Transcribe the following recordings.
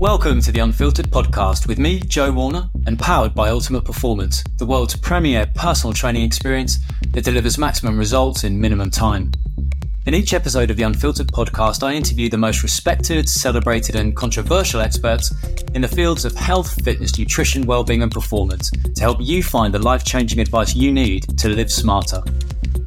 Welcome to the Unfiltered Podcast with me, Joe Warner, and powered by Ultimate Performance, the world's premier personal training experience that delivers maximum results in minimum time. In each episode of the Unfiltered Podcast, I interview the most respected, celebrated, and controversial experts in the fields of health, fitness, nutrition, well-being, and performance to help you find the life-changing advice you need to live smarter.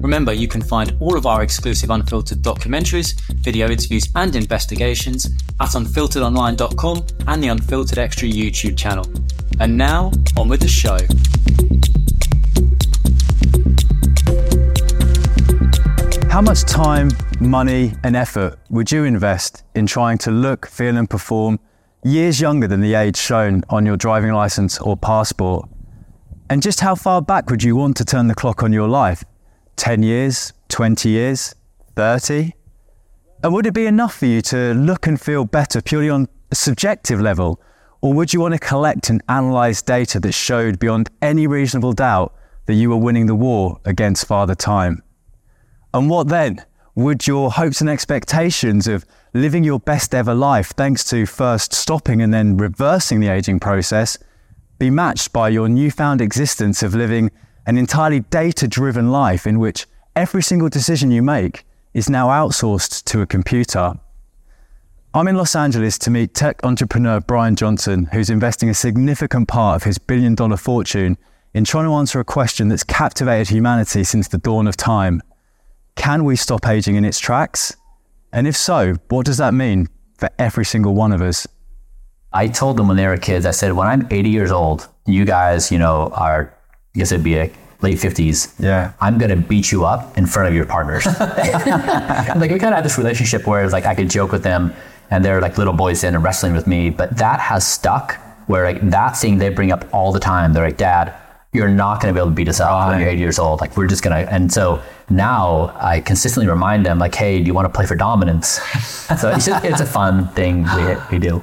Remember, you can find all of our exclusive unfiltered documentaries, video interviews, and investigations at unfilteredonline.com and the Unfiltered Extra YouTube channel. And now, on with the show. How much time, money, and effort would you invest in trying to look, feel, and perform years younger than the age shown on your driving license or passport? And just how far back would you want to turn the clock on your life? 10 years, 20 years, 30? And would it be enough for you to look and feel better purely on a subjective level? Or would you want to collect and analyze data that showed beyond any reasonable doubt that you were winning the war against Father Time? And what then? Would your hopes and expectations of living your best ever life, thanks to first stopping and then reversing the aging process, be matched by your newfound existence of living an entirely data driven life in which every single decision you make is now outsourced to a computer. I'm in Los Angeles to meet tech entrepreneur Bryan Johnson, who's investing a significant part of his billion dollar fortune in trying to answer a question that's captivated humanity since the dawn of time. Can we stop aging in its tracks? And if so, what does that mean for every single one of us? I told them when they were kids, I said, when I'm 80 years old, you guys, you know, are I guess it'd be a late 50s. Yeah. I'm going to beat you up in front of your partners. I'm like we kind of had this relationship where it's like I could joke with them and they're like little boys in and wrestling with me, but that has stuck where like that thing they bring up all the time. They're like, Dad, you're not going to be able to beat us up right. when you're 80 years old. Like we're just going to, and so now I consistently remind them like, Hey, do you want to play for dominance? so it's, just, it's a fun thing we, we do.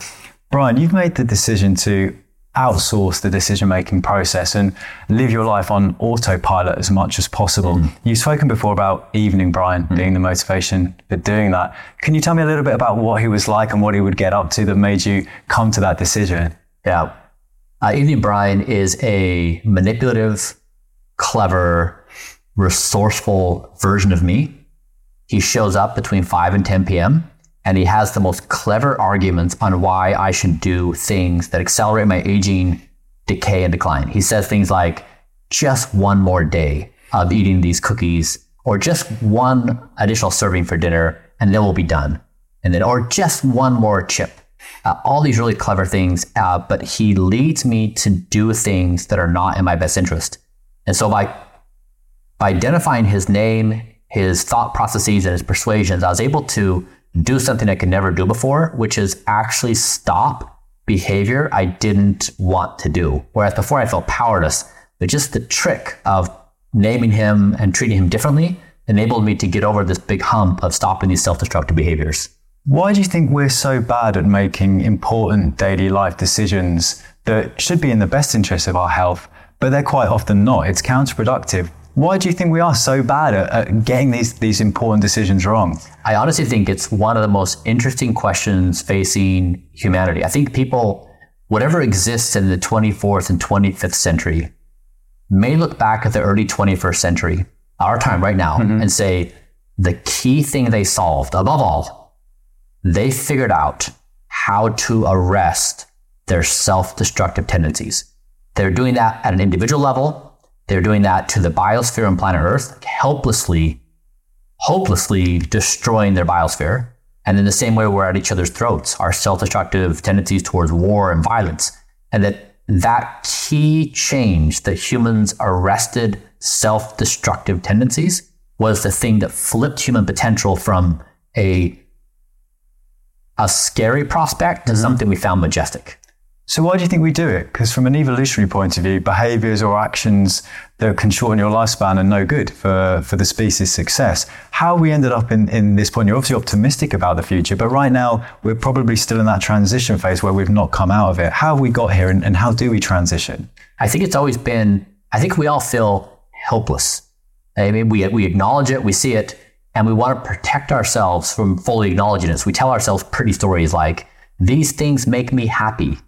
Bryan, you've made the decision to outsource the decision making process and live your life on autopilot as much as possible. Mm. You've spoken before about evening Bryan mm. being the motivation for doing that. Can you tell me a little bit about what he was like and what he would get up to that made you come to that decision? Yeah. Uh, evening Bryan is a manipulative, clever, resourceful version of me. He shows up between 5 and 10 p.m and he has the most clever arguments on why I should do things that accelerate my aging, decay, and decline. He says things like, just one more day of eating these cookies, or just one additional serving for dinner, and then we'll be done. And then, or just one more chip. Uh, all these really clever things, uh, but he leads me to do things that are not in my best interest. And so by, by identifying his name, his thought processes, and his persuasions, I was able to do something I could never do before, which is actually stop behavior I didn't want to do. Whereas before I felt powerless, but just the trick of naming him and treating him differently enabled me to get over this big hump of stopping these self destructive behaviors. Why do you think we're so bad at making important daily life decisions that should be in the best interest of our health, but they're quite often not? It's counterproductive. Why do you think we are so bad at, at, getting these, these important decisions wrong? I honestly think it's one of the most interesting questions facing humanity. I think people, whatever exists in the 24th and 25th century, may look back at the early 21st century, our time right now, mm-hmm. and say the key thing they solved, above all, they figured out how to arrest their self destructive tendencies. They're doing that at an individual level they're doing that to the biosphere on planet Earth, helplessly, hopelessly destroying their biosphere. And in the same way, we're at each other's throats, our self-destructive tendencies towards war and violence. And that that key change that humans arrested self-destructive tendencies was the thing that flipped human potential from a a scary prospect to something we found majestic. So why do you think we do it? Because from an evolutionary point of view, behaviors or actions that can shorten your lifespan are no good for, for the species' success. How we ended up in, in this point, you're obviously optimistic about the future, but right now we're probably still in that transition phase where we've not come out of it. How have we got here and, and how do we transition? I think it's always been, I think we all feel helpless. I mean, we, we acknowledge it, we see it, and we want to protect ourselves from fully acknowledging it. So we tell ourselves pretty stories like, these things make me happy.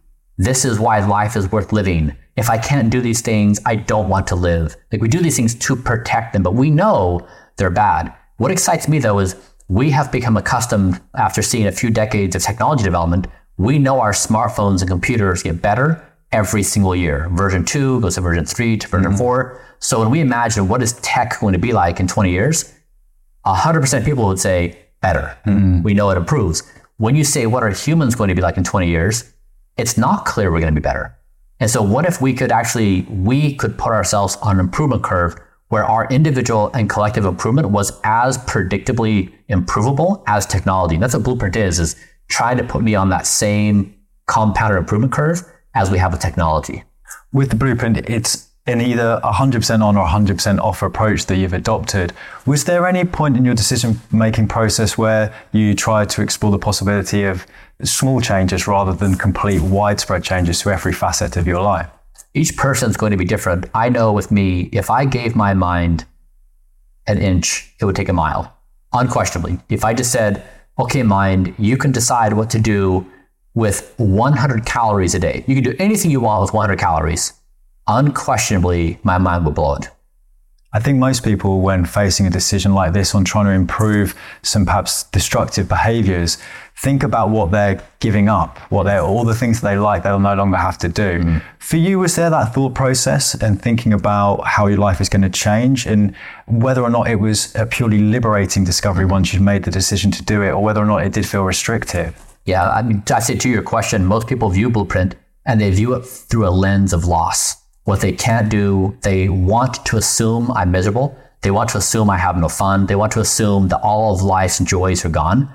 This is why life is worth living. If I can't do these things, I don't want to live. Like we do these things to protect them, but we know they're bad. What excites me though is we have become accustomed after seeing a few decades of technology development. We know our smartphones and computers get better every single year. Version two goes to version three to version mm-hmm. four. So when we imagine what is tech going to be like in 20 years, 100% of people would say better. Mm-hmm. We know it improves. When you say what are humans going to be like in 20 years, it's not clear we're going to be better. And so what if we could actually, we could put ourselves on an improvement curve where our individual and collective improvement was as predictably improvable as technology. And that's what Blueprint is, is trying to put me on that same compounded improvement curve as we have with technology. With the Blueprint, it's in either 100% on or 100% off approach that you've adopted. Was there any point in your decision making process where you tried to explore the possibility of small changes rather than complete widespread changes to every facet of your life? Each person is going to be different. I know with me, if I gave my mind an inch, it would take a mile, unquestionably. If I just said, okay, mind, you can decide what to do with 100 calories a day, you can do anything you want with 100 calories unquestionably my mind would blow it. I think most people, when facing a decision like this on trying to improve some perhaps destructive behaviors, think about what they're giving up, what they're all the things that they like they'll no longer have to do. Mm. For you, was there that thought process and thinking about how your life is going to change and whether or not it was a purely liberating discovery once you've made the decision to do it, or whether or not it did feel restrictive? Yeah, I mean, I say to your question, most people view Blueprint and they view it through a lens of loss what they can't do, they want to assume I'm miserable. They want to assume I have no fun. They want to assume that all of life's joys are gone.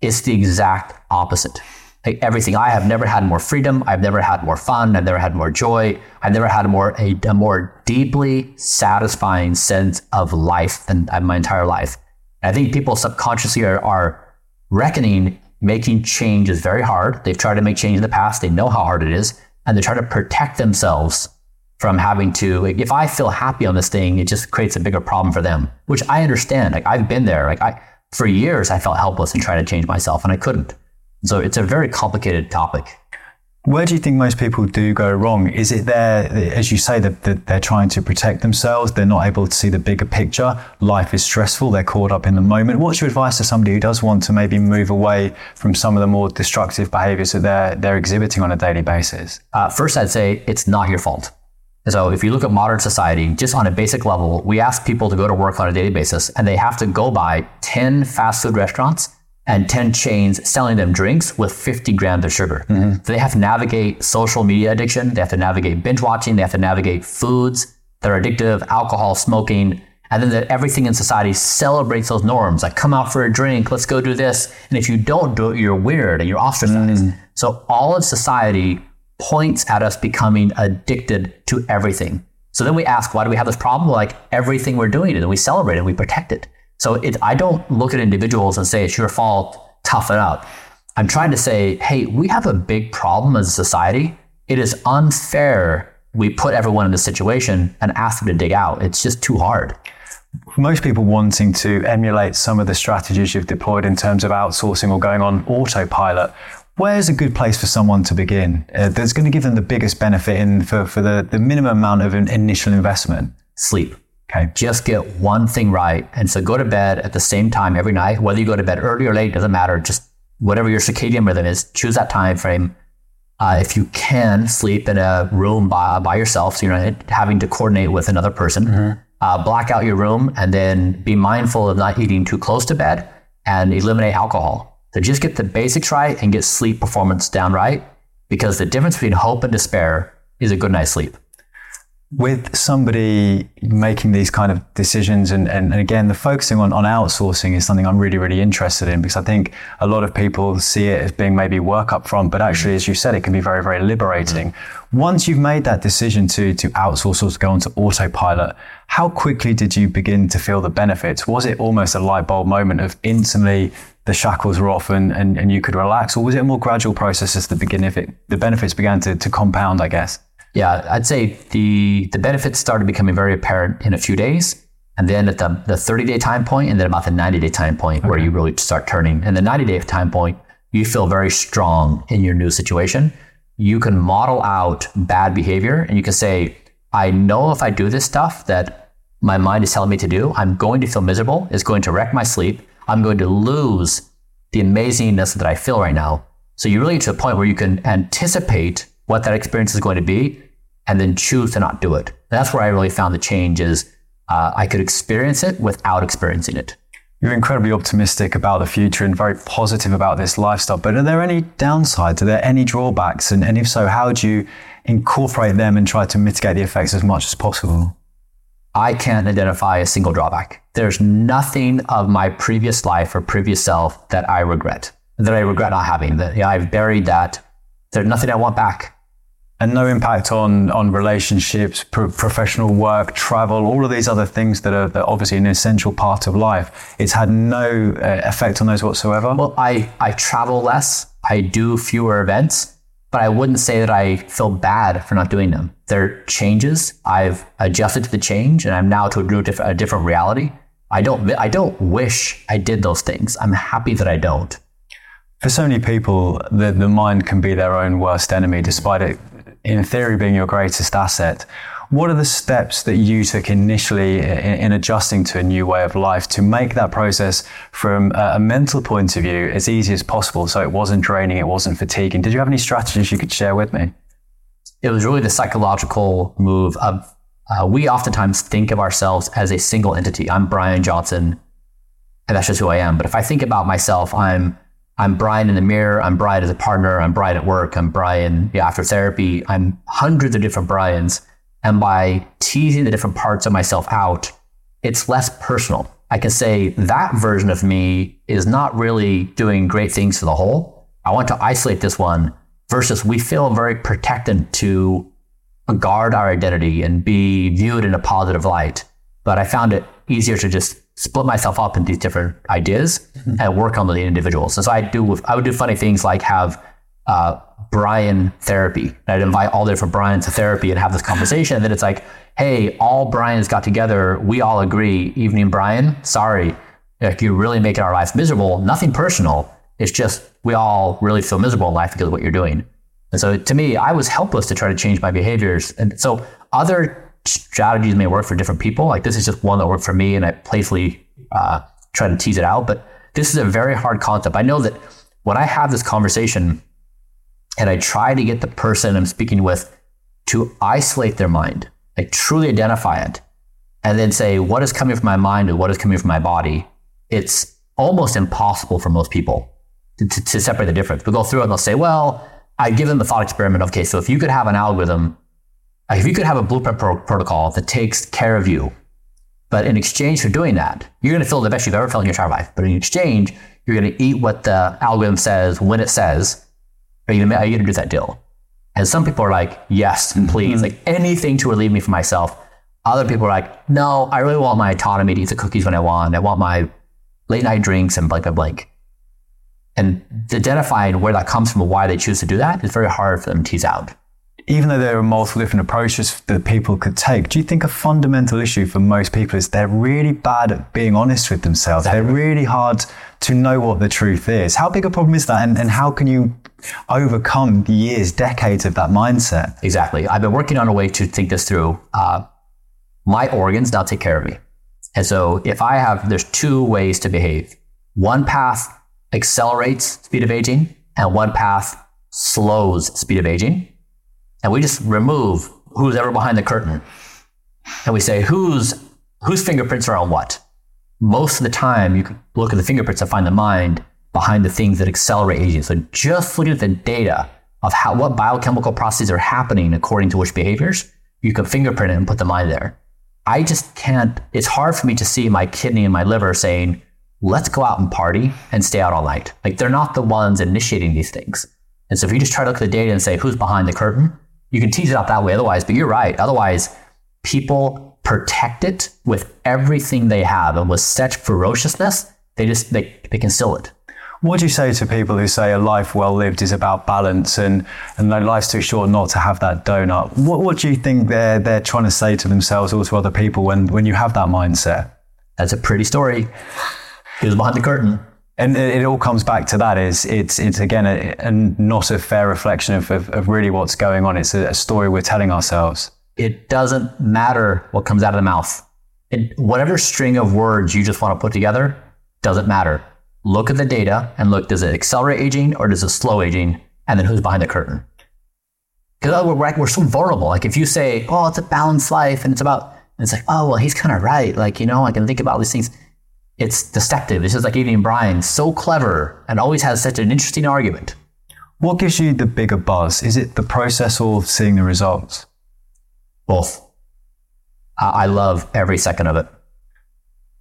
It's the exact opposite. Like everything, I have never had more freedom. I've never had more fun. I've never had more joy. I've never had more a, a more deeply satisfying sense of life than uh, my entire life. I think people subconsciously are, are reckoning making change is very hard. They've tried to make change in the past. They know how hard it is, and they try to protect themselves from having to like, if I feel happy on this thing, it just creates a bigger problem for them, which I understand. Like I've been there. Like I for years I felt helpless and trying to change myself and I couldn't. So it's a very complicated topic. Where do you think most people do go wrong? Is it there, as you say, that, that they're trying to protect themselves? They're not able to see the bigger picture. Life is stressful. They're caught up in the moment. What's your advice to somebody who does want to maybe move away from some of the more destructive behaviors that they're, they're exhibiting on a daily basis? Uh, first, I'd say it's not your fault. So if you look at modern society, just on a basic level, we ask people to go to work on a daily basis and they have to go by 10 fast food restaurants and 10 chains selling them drinks with 50 grams of sugar. Mm-hmm. So they have to navigate social media addiction. They have to navigate binge watching. They have to navigate foods that are addictive, alcohol, smoking. And then that everything in society celebrates those norms. Like, come out for a drink, let's go do this. And if you don't do it, you're weird and you're ostracized. Mm. So all of society points at us becoming addicted to everything. So then we ask, why do we have this problem? Like everything we're doing it and we celebrate it and we protect it. So it, I don't look at individuals and say, it's your fault, toughen up. I'm trying to say, hey, we have a big problem as a society. It is unfair we put everyone in this situation and ask them to dig out. It's just too hard. Most people wanting to emulate some of the strategies you've deployed in terms of outsourcing or going on autopilot Where's a good place for someone to begin uh, that's going to give them the biggest benefit in for, for the, the minimum amount of an initial investment? Sleep. Okay. Just get one thing right. And so go to bed at the same time every night, whether you go to bed early or late, doesn't matter. Just whatever your circadian rhythm is, choose that time frame. Uh, if you can sleep in a room by, by yourself, so you're not having to coordinate with another person, mm-hmm. uh, black out your room and then be mindful of not eating too close to bed and eliminate alcohol. So just get the basics right and get sleep performance down right because the difference between hope and despair is a good night's sleep. With somebody making these kind of decisions, and, and, and, again, the focusing on, on outsourcing is something I'm really, really interested in because I think a lot of people see it as being maybe work up front, but actually, as you said, it can be very, very liberating. Mm-hmm. Once you've made that decision to, to outsource or to go onto autopilot, how quickly did you begin to feel the benefits? Was it almost a light bulb moment of instantly the shackles were off and, and, and you could relax? Or was it a more gradual process as the beginning it, the benefits began to, to compound, I guess? Yeah, I'd say the, the benefits started becoming very apparent in a few days. And then at the, the 30 day time point, and then about the 90 day time point okay. where you really start turning. And the 90 day time point, you feel very strong in your new situation, you can model out bad behavior and you can say, I know if I do this stuff that my mind is telling me to do, I'm going to feel miserable. It's going to wreck my sleep. I'm going to lose the amazingness that I feel right now. So you really get to a point where you can anticipate what that experience is going to be and then choose to not do it. That's where I really found the change is uh, I could experience it without experiencing it. You're incredibly optimistic about the future and very positive about this lifestyle. But are there any downsides? Are there any drawbacks? And, and if so, how do you incorporate them and try to mitigate the effects as much as possible? I can't identify a single drawback. There's nothing of my previous life or previous self that I regret, that I regret not having. That yeah, I've buried that. There's nothing I want back and no impact on on relationships, pro- professional work, travel, all of these other things that are, that are, obviously an essential part of life. It's had no uh, effect on those whatsoever. Well, I I travel less. I do fewer events, but I wouldn't say that I feel bad for not doing them. They're changes. I've adjusted to the change, and I'm now to a different, reality. I don't I don't wish I did those things. I'm happy that I don't. For so many people, the, the mind can be their own worst enemy, despite it in theory being your greatest asset. What are the steps that you took initially in, in, adjusting to a new way of life to make that process from a, a mental point of view as easy as possible so it wasn't draining, it wasn't fatiguing? Did you have any strategies you could share with me? It was really the psychological move of uh, we oftentimes think of ourselves as a single entity. I'm Bryan Johnson, and that's just who I am. But if I think about myself, I'm I'm Bryan in the mirror. I'm Bryan as a partner. I'm Bryan at work. I'm Bryan yeah, after therapy. I'm hundreds of different Bryans. And by teasing the different parts of myself out, it's less personal. I can say that version of me is not really doing great things for the whole. I want to isolate this one versus we feel very protected to guard our identity and be viewed in a positive light. But I found it easier to just split myself up into these different ideas mm-hmm. and work on the individuals. And so I do I would do funny things like have uh, Bryan therapy. And I'd invite all the different Bryans to therapy and have this conversation. And then it's like, hey, all Bryan's got together. We all agree. Evening, Bryan. Sorry, if you're really making our life miserable. Nothing personal. It's just we all really feel miserable in life because of what you're doing. And so to me, I was helpless to try to change my behaviors. And so other strategies may work for different people. Like this is just one that worked for me, and I playfully uh, try to tease it out. But this is a very hard concept. I know that when I have this conversation and I try to get the person I'm speaking with to isolate their mind, like truly identify it, and then say what is coming from my mind and what is coming from my body, it's almost impossible for most people to, to, to separate the difference. We'll go through it and they'll say, well, I give them the thought experiment. Okay, so if you could have an algorithm if you could have a blueprint pro- protocol that takes care of you, but in exchange for doing that, you're going to feel the best you've ever felt in your entire life. But in exchange, you're going to eat what the algorithm says when it says. Are you going to do that deal? And some people are like, yes, mm-hmm. please, mm-hmm. like anything to relieve me from myself. Other people are like, no, I really want my autonomy to eat the cookies when I want. I want my late night drinks and blank, blank, blank. And identifying where that comes from and why they choose to do that is very hard for them to tease out even though there are multiple different approaches that people could take, do you think a fundamental issue for most people is they're really bad at being honest with themselves? They're really hard to know what the truth is. How big a problem is that? And, and how can you overcome years, decades of that mindset? Exactly. I've been working on a way to think this through. Uh, my organs now take care of me. And so if I have, there's two ways to behave. One path accelerates speed of aging and one path slows speed of aging and we just remove who's ever behind the curtain. And we say, whose, whose fingerprints are on what? Most of the time, you can look at the fingerprints and find the mind behind the things that accelerate aging. So just looking at the data of how what biochemical processes are happening according to which behaviors, you can fingerprint it and put the mind there. I just can't, it's hard for me to see my kidney and my liver saying, let's go out and party and stay out all night. Like they're not the ones initiating these things. And so if you just try to look at the data and say, who's behind the curtain? You can tease it out that way otherwise, but you're right. Otherwise, people protect it with everything they have and with such ferociousness, they just they, they conceal it. What do you say to people who say a life well lived is about balance and, and their life's too short not to have that donut? What, what do you think they're, they're trying to say to themselves or to other people when, when you have that mindset? That's a pretty story. He was behind the curtain. And it all comes back to that is it's it's again a, a not a fair reflection of, of, of really what's going on. It's a, a story we're telling ourselves. It doesn't matter what comes out of the mouth. It, whatever string of words you just want to put together doesn't matter. Look at the data and look, does it accelerate aging or does it slow aging? And then who's behind the curtain? Because oh, we're, we're so vulnerable. Like if you say, oh, it's a balanced life and it's about, and it's like, oh, well, he's kind of right. Like, you know, I can think about all these things. It's deceptive. It's just like Adrian Bryan, so clever and always has such an interesting argument. What gives you the bigger buzz? Is it the process or seeing the results? Both. I I love every second of it.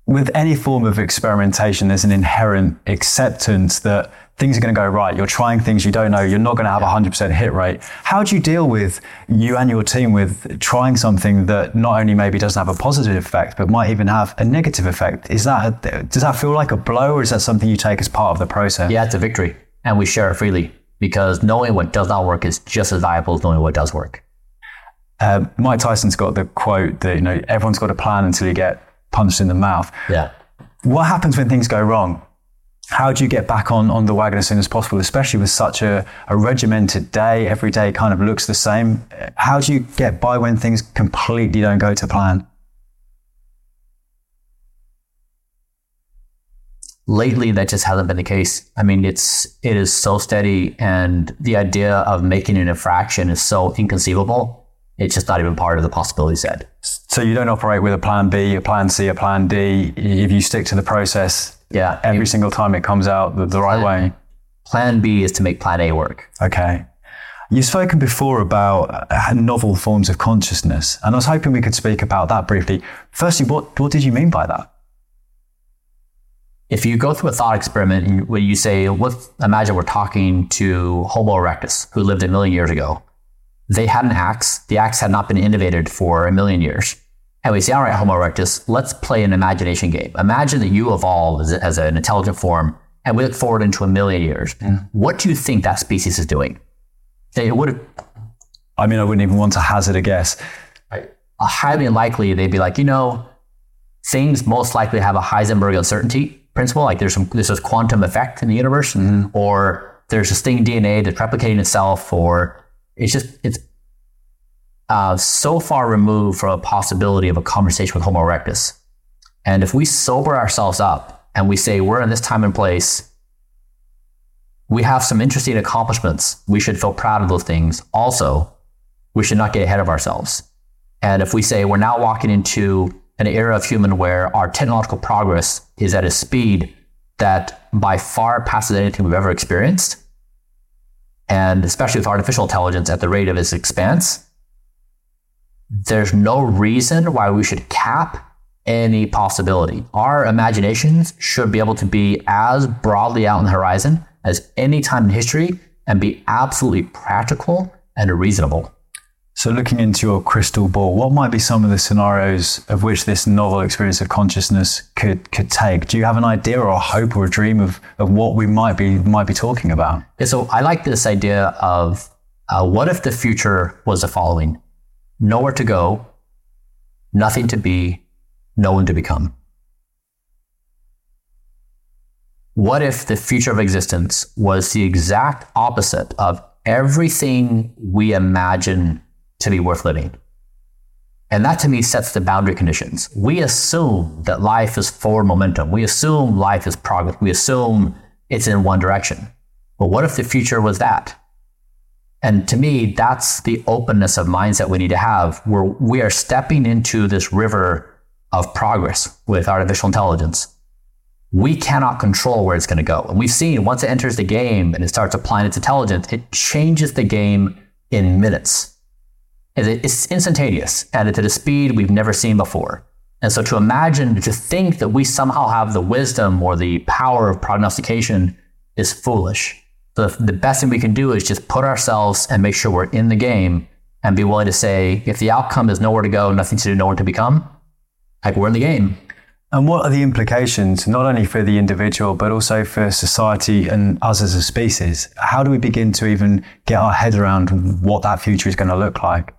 With any form of experimentation, there's an inherent acceptance that things are going to go right. You're trying things you don't know. You're not going to have a 100% hit rate. How do you deal with you and your team with trying something that not only maybe doesn't have a positive effect, but might even have a negative effect? Is that a, does that feel like a blow, or is that something you take as part of the process? Yeah, it's a victory. And we share it freely because knowing what does not work is just as valuable as knowing what does work. Uh, Mike Tyson's got the quote that you know everyone's got a plan until you get punched in the mouth. Yeah. What happens when things go wrong? How do you get back on, on the wagon as soon as possible, especially with such a, a regimented day? Every day kind of looks the same. How do you get by when things completely don't go to plan? lately that just hasn't been the case. I mean, it's it is so steady, and the idea of making an infraction is so inconceivable. It's just not even part of the possibility set. So you don't operate with a plan B, a plan C, a plan D. If you stick to the process, Yeah, every single time it comes out the, the right way. plan B is to make plan A work. Okay. You've spoken before about uh, novel forms of consciousness, and I was hoping we could speak about that briefly. Firstly, what, what did you mean by that? If you go through a thought experiment you- where you say, "What?" Imagine we're talking to Homo erectus, who lived a million years ago. They had an axe. The axe had not been innovated for a million years. And we say, all right, Homo erectus, let's play an imagination game. Imagine that you evolve as, as an intelligent form and we look forward into a million years. Mm-hmm. What do you think that species is doing? They would have I mean, I wouldn't even want to hazard a guess. highly unlikely they'd be like, you know, things most likely have a Heisenberg uncertainty principle. Like there's some there's this quantum effect in the universe, mm-hmm. or there's this thing DNA that's replicating itself, or it's just it's uh, so far removed from a possibility of a conversation with Homo erectus. And if we sober ourselves up and we say we're in this time and place, we have some interesting accomplishments. We should feel proud of those things. Also, we should not get ahead of ourselves. And if we say we're now walking into an era of human where our technological progress is at a speed that by far passes anything we've ever experienced, and especially with artificial intelligence at the rate of its expanse, there's no reason why we should cap any possibility. Our imaginations should be able to be as broadly out on the horizon as any time in history and be absolutely practical and reasonable. So, looking into your crystal ball, what might be some of the scenarios of which this novel experience of consciousness could could take? Do you have an idea or a hope or a dream of, of what we might be might be talking about? Yeah, so I like this idea of uh, what if the future was the following nowhere to go, nothing to be, no one to become? What if the future of existence was the exact opposite of everything we imagine to be worth living? And that to me sets the boundary conditions. We assume that life is forward momentum. We assume life is progress. We assume it's in one direction. But what if the future was that? And to me, that's the openness of mindset we need to have, where we are stepping into this river of progress with artificial intelligence. We cannot control where it's going to go. And we've seen once it enters the game and it starts applying its intelligence, it changes the game in minutes. It's instantaneous and it's at a speed we've never seen before. And so to imagine, to think that we somehow have the wisdom or the power of prognostication is foolish. So the, the best thing we can do is just put ourselves and make sure we're in the game and be willing to say, if the outcome is nowhere to go, nothing to do, nowhere to become, like we're in the game. And what are the implications, not only for the individual, but also for society and us as a species? How do we begin to even get our head around what that future is going to look like?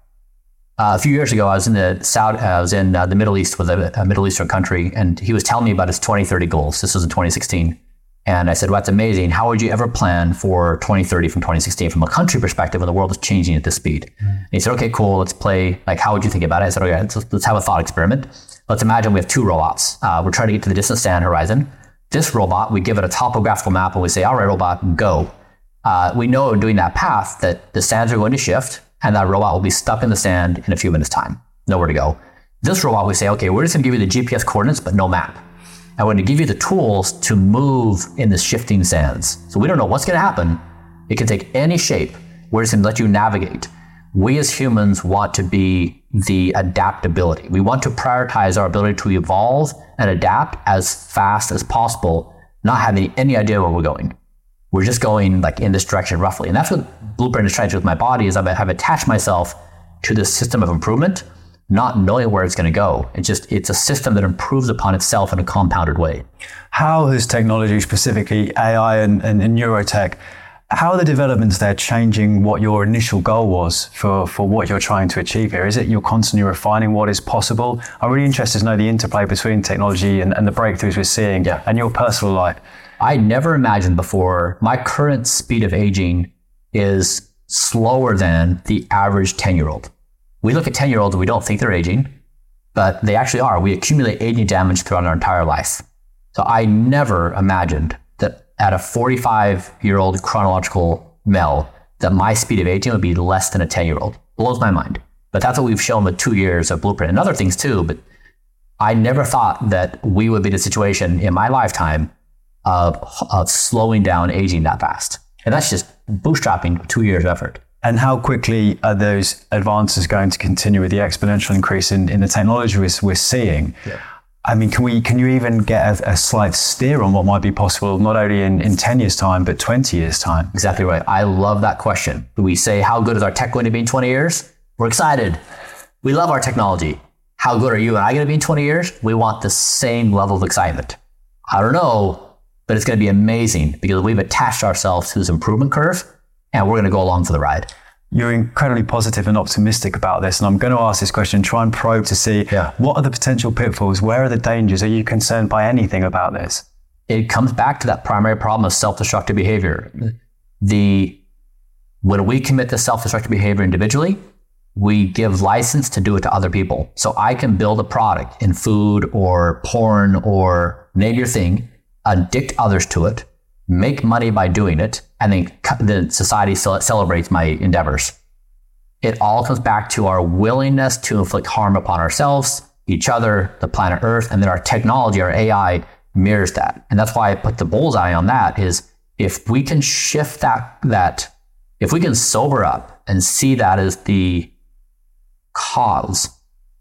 Uh, a few years ago, I was in the South, uh, I was in uh, the Middle East with a, a Middle Eastern country, and he was telling me about his 2030 goals. This was in 2016, And I said, well, that's amazing. How would you ever plan for 2030 from 2016 from a country perspective when the world is changing at this speed? Mm. And he said, okay, cool. Let's play. Like, how would you think about it? I said, okay, let's, let's have a thought experiment. Let's imagine we have two robots. Uh, we're trying to get to the distant sand horizon. This robot, we give it a topographical map and we say, all right, robot, go. Uh, we know doing that path that the sands are going to shift and that robot will be stuck in the sand in a few minutes' time. Nowhere to go. This robot, we say, okay, we're just going to give you the GPS coordinates, but no map. And we're going to give you the tools to move in the shifting sands. So we don't know what's going to happen. It can take any shape. We're just going to let you navigate. We as humans want to be the adaptability. We want to prioritize our ability to evolve and adapt as fast as possible, not having any idea where we're going. We're just going like in this direction roughly. And that's what Blueprint is trying to do with my body is I've attached myself to this system of improvement not knowing where it's going to go. It's just it's a system that improves upon itself in a compounded way. How has technology, specifically AI and, and, and neurotech, how are the developments there changing what your initial goal was for, for what you're trying to achieve here? Is it you're constantly refining what is possible? I'm really interested to know the interplay between technology and, and the breakthroughs we're seeing yeah. and your personal life. I never imagined before my current speed of aging is slower than the average 10 year old we look at 10 year olds and we don't think they're aging, but they actually are. We accumulate aging damage throughout our entire life. So I never imagined that at a 45 year old chronological male, that my speed of aging would be less than a 10 year old. Blows my mind. But that's what we've shown with two years of blueprint and other things too. But I never thought that we would be in a situation in my lifetime of, of slowing down aging that fast. And that's just bootstrapping two years of effort. And how quickly are those advances going to continue with the exponential increase in, in the technology we're, we're seeing? Yeah. I mean, can we can you even get a, a, slight steer on what might be possible not only in, in 10 years' time, but 20 years' time? Exactly right. I love that question. We say, how good is our tech going to be in 20 years? We're excited. We love our technology. How good are you and I going to be in 20 years? We want the same level of excitement. I don't know, but it's going to be amazing because we've attached ourselves to this improvement curve and we're going to go along for the ride. You're incredibly positive and optimistic about this. And I'm going to ask this question, try and probe to see yeah. what are the potential pitfalls? Where are the dangers? Are you concerned by anything about this? It comes back to that primary problem of self destructive behavior. The when we commit to self destructive behavior individually, we give license to do it to other people. So I can build a product in food or porn or name your thing, addict others to it, make money by doing it, and then the society celebrates my endeavors. It all comes back to our willingness to inflict harm upon ourselves, each other, the planet Earth, and then our technology, our AI mirrors that. And that's why I put the bullseye on that is if we can shift that that if we can sober up and see that as the cause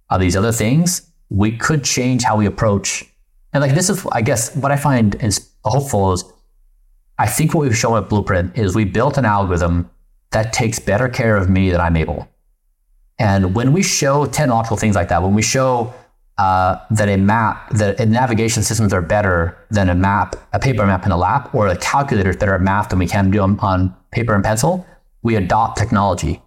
of these other things, we could change how we approach. And like this is, I guess, what I find is hopeful is I think what we've shown at Blueprint is we built an algorithm that takes better care of me than I'm able. And when we show technological things like that, when we show uh, that a map, that navigation systems are better than a map, a paper map in a lap, or a calculator is better at math than we can do on, on paper and pencil, we adopt technology.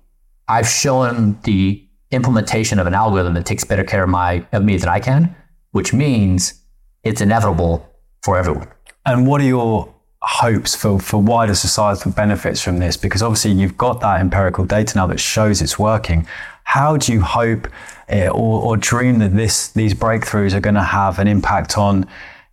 I've shown the implementation of an algorithm that takes better care of my of me than I can, which means it's inevitable for everyone. And what are your hopes for, for wider societal benefits from this? Because obviously you've got that empirical data now that shows it's working. How do you hope uh, or, or dream that this these breakthroughs are going to have an impact on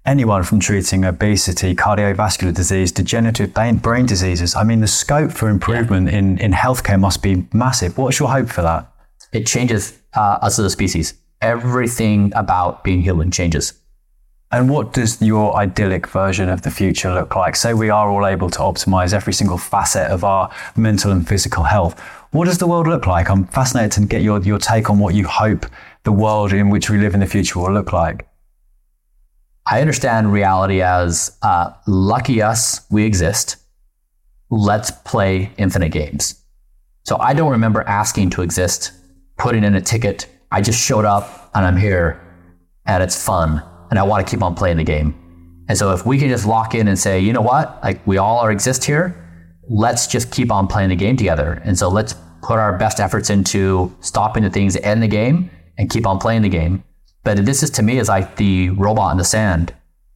anyone from treating obesity, cardiovascular disease, degenerative brain diseases? I mean, the scope for improvement yeah. in, in healthcare must be massive. What's your hope for that? It changes uh, us as a species. Everything about being human changes. And what does your idyllic version of the future look like? Say we are all able to optimize every single facet of our mental and physical health. What does the world look like? I'm fascinated to get your, your take on what you hope the world in which we live in the future will look like. I understand reality as uh, lucky us, we exist. Let's play infinite games. So I don't remember asking to exist, putting in a ticket. I just showed up and I'm here and it's fun and I want to keep on playing the game. And so if we can just lock in and say, you know what, like we all are exist here, let's just keep on playing the game together. And so let's put our best efforts into stopping the things that end the game and keep on playing the game. But this is to me is like the robot in the sand.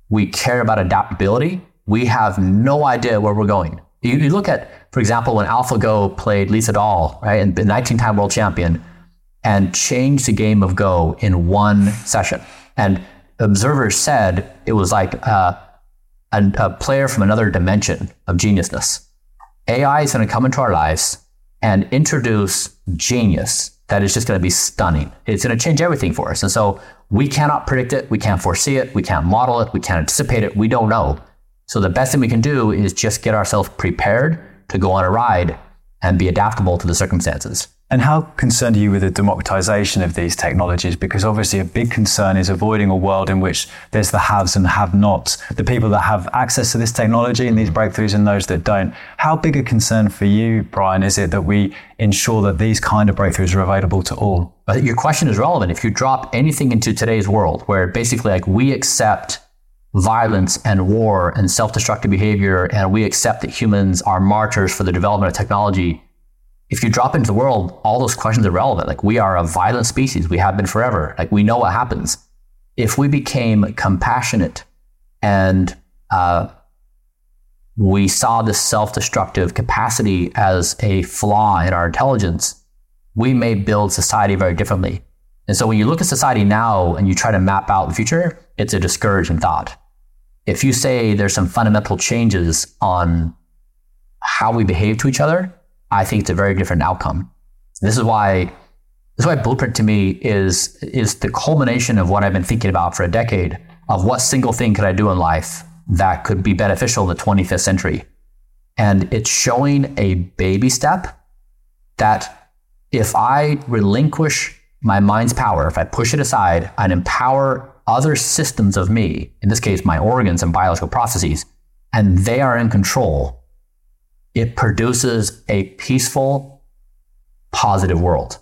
We care about adaptability we have no idea where we're going. You, you look at, for example, when AlphaGo played Lee Sedol, right, and the 19-time world champion, and changed the game of Go in one session. And observers said it was like uh, a, a player from another dimension of geniusness. AI is going to come into our lives and introduce genius that is just going to be stunning. It's going to change everything for us. And so we cannot predict it. We can't foresee it. We can't model it. We can't anticipate it. We don't know. So the best thing we can do is just get ourselves prepared to go on a ride and be adaptable to the circumstances. And how concerned are you with the democratization of these technologies? Because obviously, a big concern is avoiding a world in which there's the haves and have nots, the people that have access to this technology and these breakthroughs and those that don't. How big a concern for you, Bryan, is it that we ensure that these kind of breakthroughs are available to all? But your question is relevant. If you drop anything into today's world where basically like we accept violence and war and self-destructive behavior and we accept that humans are martyrs for the development of technology, if you drop into the world, all those questions are relevant. Like we are a violent species. We have been forever. Like we know what happens. If we became compassionate and uh, we saw this self-destructive capacity as a flaw in our intelligence, we may build society very differently. And so when you look at society now and you try to map out the future, it's a discouraging thought. If you say there's some fundamental changes on how we behave to each other, I think it's a very different outcome. This is why this is why Blueprint to me is is the culmination of what I've been thinking about for a decade of what single thing could I do in life that could be beneficial in the 25th century. And it's showing a baby step that if I relinquish my mind's power, if I push it aside and empower other systems of me, in this case, my organs and biological processes, and they are in control, it produces a peaceful, positive world.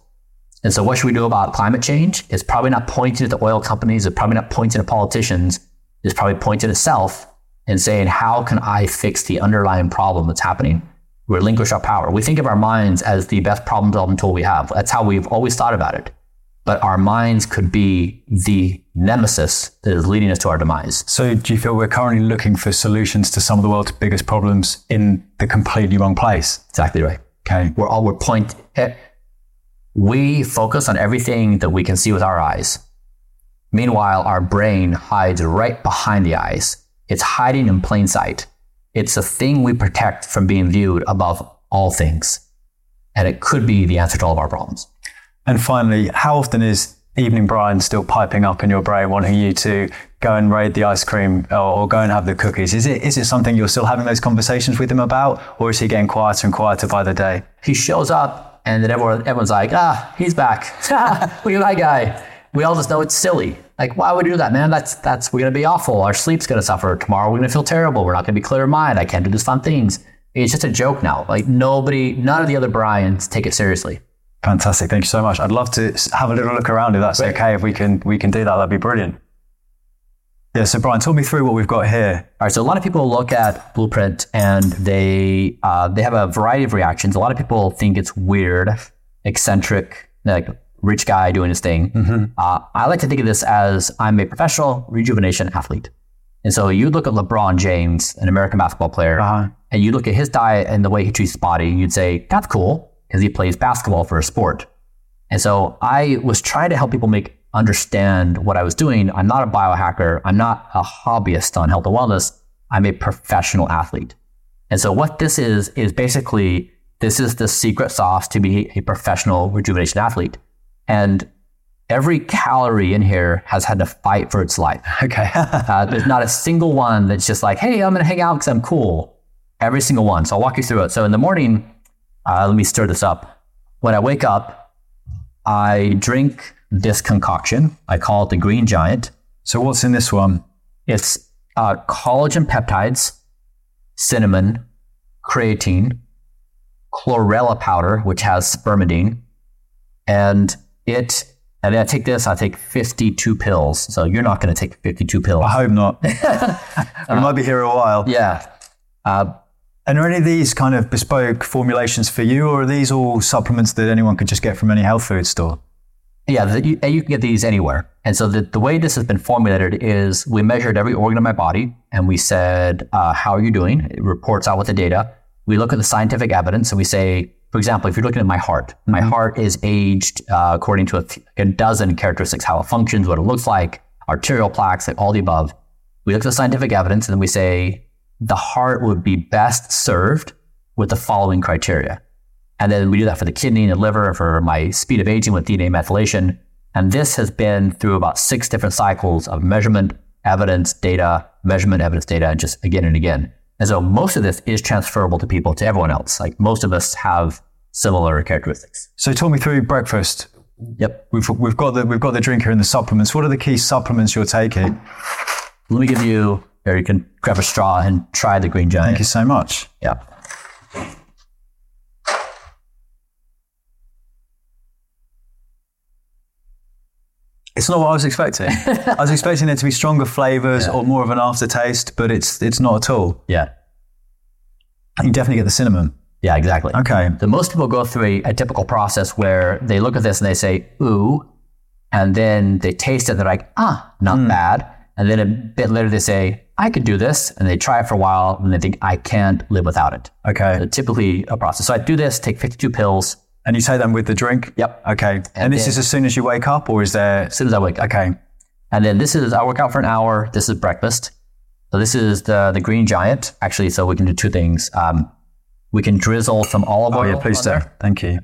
And so, what should we do about climate change? It's probably not pointing at the oil companies, it's probably not pointing at politicians, it's probably pointing at itself and saying, How can I fix the underlying problem that's happening? Relinquish our power. We think of our minds as the best problem solving tool we have. That's how we've always thought about it. But our minds could be the nemesis that is leading us to our demise. So, do you feel we're currently looking for solutions to some of the world's biggest problems in the completely wrong place? Exactly right. Okay. We're all we're point. eh, We focus on everything that we can see with our eyes. Meanwhile, our brain hides right behind the eyes. It's hiding in plain sight. It's a thing we protect from being viewed above all things. And it could be the answer to all of our problems. And finally, how often is Evening Bryan still piping up in your brain, wanting you to go and raid the ice cream or, or go and have the cookies? Is it is it something you're still having those conversations with him about, or is he getting quieter and quieter by the day? He shows up and then everyone, everyone's like, ah, he's back. Look at that guy. We all just know it's silly. Like, why would you do that, man? That's, that's, we're to be awful. Our sleep's to suffer. Tomorrow we're to feel terrible. We're not to be clear in mind. I can't do these fun things. It's just a joke now. Like, nobody, none of the other Bryans take it seriously. Fantastic, thank you so much. I'd love to have a little look around if that's okay. If we can we can do that, that'd be brilliant. Yeah. So Bryan, talk me through what we've got here. All right, so a lot of people look at Blueprint and they uh, they have a variety of reactions. A lot of people think it's weird, eccentric, like rich guy doing his thing. Uh, I like to think of this as I'm a professional rejuvenation athlete, and so you look at LeBron James, an American basketball player, Uh-huh. and you look at his diet and the way he treats his body, and you'd say that's cool because he plays basketball for a sport. And so I was trying to help people make understand what I was doing. I'm not a biohacker. I'm not a hobbyist on health and wellness. I'm a professional athlete. And so what this is, is basically, this is the secret sauce to be a professional rejuvenation athlete. And every calorie in here has had to fight for its life. Okay. Uh, there's not a single one that's just like, hey, I'm going to hang out because I'm cool. Every single one. So I'll walk you through it. So in the morning, uh, let me stir this up. When I wake up, I drink this concoction. I call it the Green Giant. so what's in this one? It's uh, collagen peptides, cinnamon, creatine, chlorella powder, which has spermidine, and it. And then I take this. I take 52 pills. So you're not going to take 52 pills. I hope not. we might be here a while. Yeah. Uh, And are any of these kind of bespoke formulations for you, or are these all supplements that anyone could just get from any health food store? Yeah, the, you, you can get these anywhere. And so the, the way this has been formulated is we measured every organ in my body and we said, uh, How are you doing? It reports out with the data. We look at the scientific evidence and we say, for example, if you're looking at my heart, my heart is aged uh, according to a, a dozen characteristics how it functions, what it looks like, arterial plaques, like all the above. We look at the scientific evidence and then we say, the heart would be best served with the following criteria. And then we do that for the kidney and the liver, and for my speed of aging with DNA methylation. And this has been through about six different cycles of measurement, evidence, data, measurement, evidence, data, and just again and again. And so most of this is transferable to people, to everyone else. Like most of us have similar characteristics. So talk me through breakfast. Yep. We've, we've got the we've got the drink here and the supplements. What are the key supplements you're taking? Let me give you, here you can grab a straw and try the green giant. Thank you so much. Yeah. It's not what I was expecting. I was expecting there to be stronger flavors or more of an aftertaste, but it's it's not at all. Yeah. You definitely get the cinnamon. Yeah, exactly. Okay. So most people go through a, a typical process where they look at this and they say, ooh, and then they taste it. And they're like, ah, not bad. And then a bit later they say, I could do this. And they try it for a while and they think, I can't live without it. Okay. So typically a process. So I do this, take 52 pills And you take them with the drink? Yep. Okay. And, this then- is as soon as you wake up or is there as soon as I wake up. Okay. And then this is, I work out for an hour. This is breakfast. So this is the, the green giant. Actually, so we can do two things. Um, we can drizzle some olive oil. Oh yeah, please do. there. Thank you.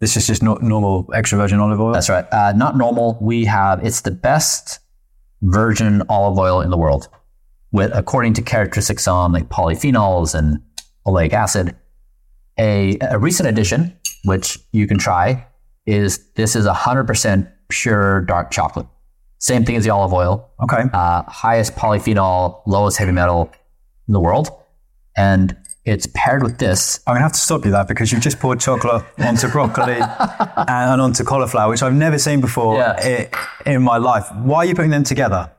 This is just not normal extra virgin olive oil. That's right. Uh, not normal. We have it's the best virgin olive oil in the world, with according to characteristics on like polyphenols and oleic acid. A, a recent addition, which you can try, is this is hundred percent pure dark chocolate. Same thing as the olive oil. okay. Uh, highest polyphenol, lowest heavy metal in the world, and it's paired with this. I'm gonna have to stop you that because you've just poured chocolate onto broccoli and onto cauliflower, which I've never seen before Yeah. i- in my life. Why are you putting them together?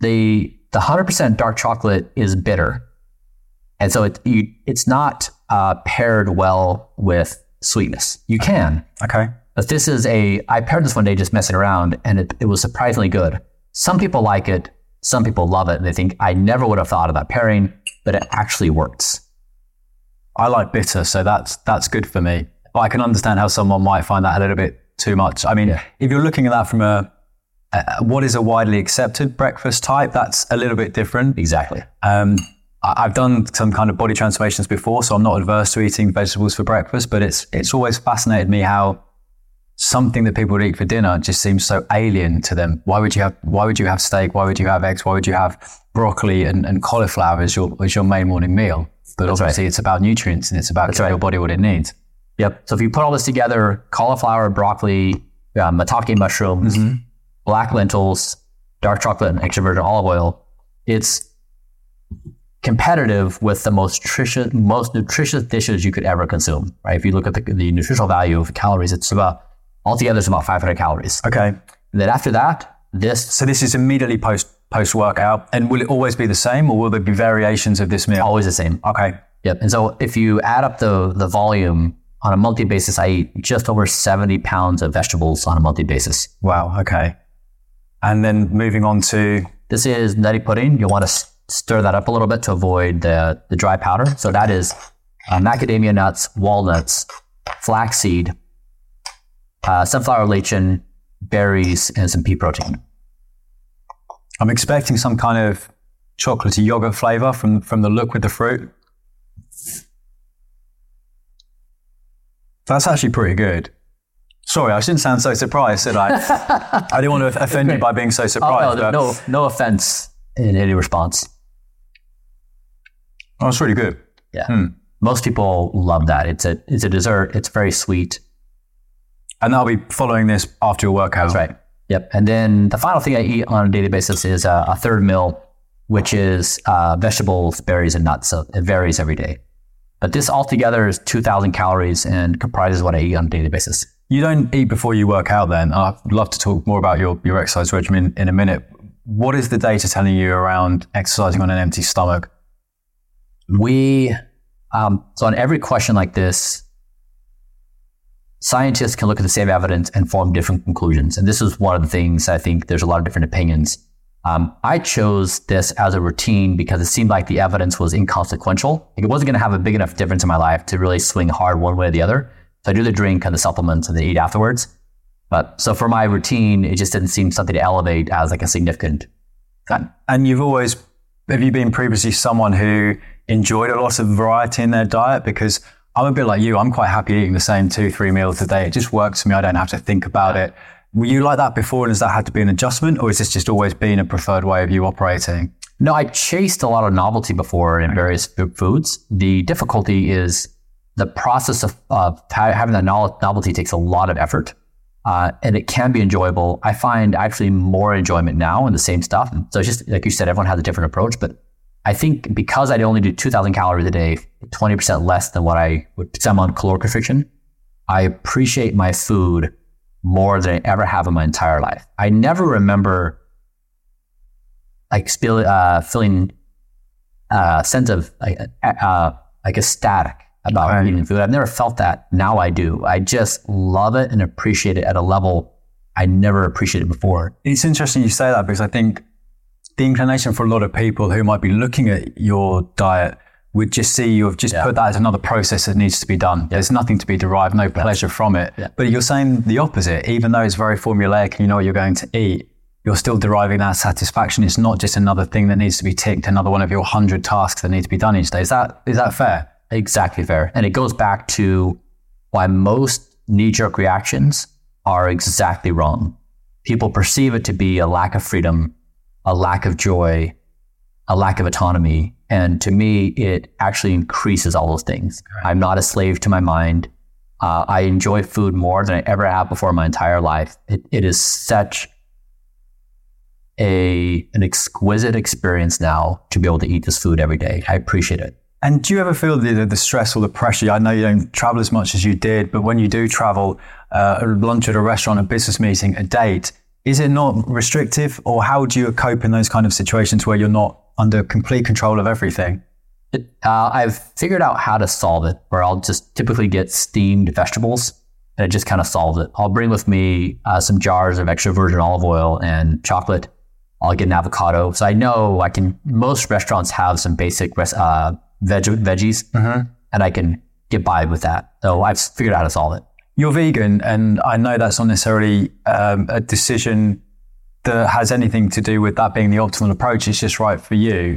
the the hundred percent dark chocolate is bitter, and so it you, it's not uh, paired well with sweetness. You can, Okay. but this is a. I paired this one day just messing around, and it, it was surprisingly good. Some people like it, some people love it, and they think I never would have thought of that pairing, but it actually works. I like bitter, so that's that's good for me. But I can understand how someone might find that a little bit too much. I mean, if you're looking at that from a, a what is a widely accepted breakfast type, that's a little bit different. Exactly. Um, I- I've done some kind of body transformations before, so I'm not adverse to eating vegetables for breakfast. But it's it's always fascinated me how something that people would eat for dinner just seems so alien to them. Why would you have Why would you have steak? Why would you have eggs? Why would you have broccoli and, and cauliflower as your as your main morning meal? But obviously, it's about nutrients and it's about giving right. your body what it needs. Yep. So if you put all this together, cauliflower, broccoli, uh, maitake mushrooms, black lentils, dark chocolate, and extra virgin olive oil, it's competitive with the most nutritious, most nutritious dishes you could ever consume. Right? If you look at the, the nutritional value of calories, it's about altogether it's about 500 calories. Okay, And then after that, this so this is immediately post post workout, and will it always be the same, or will there be variations of this meal? always the same. Okay, Yep. And so if you add up the the volume on a monthly basis, I eat just over 70 pounds of vegetables on a monthly basis. wow, okay. And then moving on to This is nutty pudding. You'll want to stir that up a little bit to avoid the, the dry powder. So that is uh, macadamia nuts, walnuts, flaxseed, uh, sunflower lecithin, berries, and some pea protein. I'm expecting some kind of chocolatey yogurt flavor from from the look with the fruit. That's actually pretty good. Sorry, I shouldn't sound so surprised, did I? I didn't want to offend you by being so Oh, surprised. no, but no, no offense in any response. Oh, it's really good. Yeah. Most people love that. It's a it's a dessert. It's very sweet. And I'll be following this after your workout. That's right. Yep. And then the final thing I eat on a daily basis is uh, a third meal, which is uh, vegetables, berries, and nuts. So it varies every day. But this altogether is 2,000 calories and comprises what I eat on a daily basis. You don't eat before you work out then. I'd love to talk more about your, your exercise regimen in a minute. What is the data telling you around exercising on an empty stomach? We, um, so on every question like this, scientists can look at the same evidence and form different conclusions. And this is one of the things I think there's a lot of different opinions. Um, I chose this as a routine because it seemed like the evidence was inconsequential. Like it wasn't going to have a big enough difference in my life to really swing hard one way or the other. So I do the drink and the supplements and the eat afterwards. But so for my routine, it just didn't seem something to elevate as like a significant. thing. And you've always, have you been previously someone who enjoyed a lot of variety in their diet? Because I'm a bit like you. I'm quite happy eating the same two, three meals a day. It just works for me. I don't have to think about it. Were you like that before and has that had to be an adjustment or has this just always been a preferred way of you operating? No, I chased a lot of novelty before in various foods. The difficulty is the process of, of having that novelty takes a lot of effort. Uh, and it can be enjoyable. I find actually more enjoyment now in the same stuff. So it's just like you said, everyone has a different approach. But I think because I only do 2,000 calories a day, 20% less than what I would, because I'm on caloric restriction, I appreciate my food more than I ever have in my entire life. I never remember like spill, uh, feeling uh, a sense of like, uh, like ecstatic about right. eating food. I've never felt that. Now I do. I just love it and appreciate it at a level I never appreciated before. It's interesting you say that because I think the inclination for a lot of people who might be looking at your diet would just see you've just yeah. put that as another process that needs to be done. Yeah. There's nothing to be derived, no pleasure from it. Yeah. But you're saying the opposite. Even though it's very formulaic and you know what you're going to eat, you're still deriving that satisfaction. It's not just another thing that needs to be ticked, another one of your hundred tasks that need to be done each day. Is that is that fair? Exactly fair. And it goes back to why most knee jerk reactions are exactly wrong. People perceive it to be a lack of freedom, a lack of joy, a lack of autonomy. And to me, it actually increases all those things. I'm not a slave to my mind. Uh, I enjoy food more than I ever have before in my entire life. It, it is such a an exquisite experience now to be able to eat this food every day. I appreciate it. And do you ever feel the, the stress or the pressure? I know you don't travel as much as you did, but when you do travel, uh, lunch at a restaurant, a business meeting, a date, is it not restrictive, or how do you cope in those kind of situations where you're not under complete control of everything? Uh, I've figured out how to solve it, where I'll just typically get steamed vegetables, and it just kind of solves it. I'll bring with me uh, some jars of extra virgin olive oil and chocolate. I'll get an avocado, so I know I can. Most restaurants have some basic uh, veg- veggies, mm-hmm. and I can get by with that. So I've figured out how to solve it. You're vegan, and I know that's not necessarily um, a decision that has anything to do with that being the optimal approach. It's just right for you.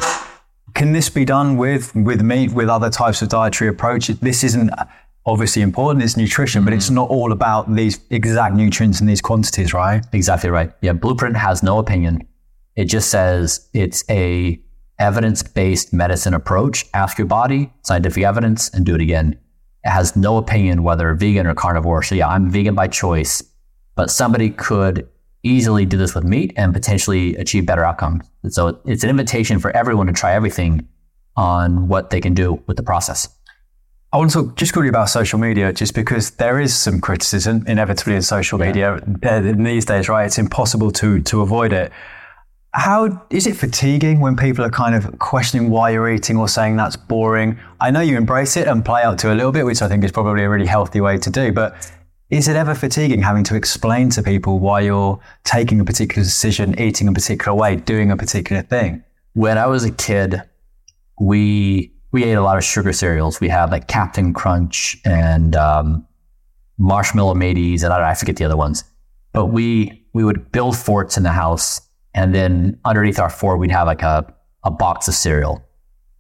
Can this be done with with meat, with other types of dietary approaches? This isn't obviously important. It's nutrition, mm-hmm. but it's mm-hmm. not all about these exact nutrients and these quantities, right? Exactly right. Yeah, Blueprint has no opinion. It just says it's a evidence based medicine approach. Ask your body, scientific evidence, and do it again. It has no opinion whether vegan or carnivore. So, yeah, I'm vegan by choice, but somebody could easily do this with meat and potentially achieve better outcomes. So, it's an invitation for everyone to try everything on what they can do with the process. I want to talk just quickly about social media, just because there is some criticism inevitably in social yeah. media uh, these days, right? It's impossible to to avoid it. How is it fatiguing when people are kind of questioning why you're eating or saying that's boring? I know you embrace it and play out to a little bit, which I think is probably a really healthy way to do, but is it ever fatiguing having to explain to people why you're taking a particular decision, eating a particular way, doing a particular thing? When I was a kid, we we ate a lot of sugar cereals. We had like Captain Crunch and um, Marshmallow Mateys, and I, know, I forget the other ones. But we we would build forts in the house and then underneath our fort, we'd have like a, a box of cereal.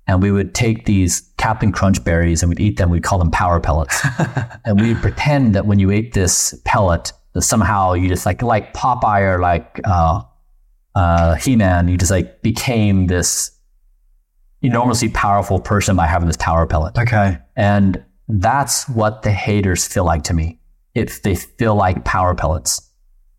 And we would take these Captain Crunch berries and we'd eat them. We'd call them power pellets. and we'd pretend that when you ate this pellet, that somehow you just like, like Popeye or like, uh, uh, He-Man, you just like became this enormously powerful person by having this power pellet. Okay. And that's what the haters feel like to me. If they feel like power pellets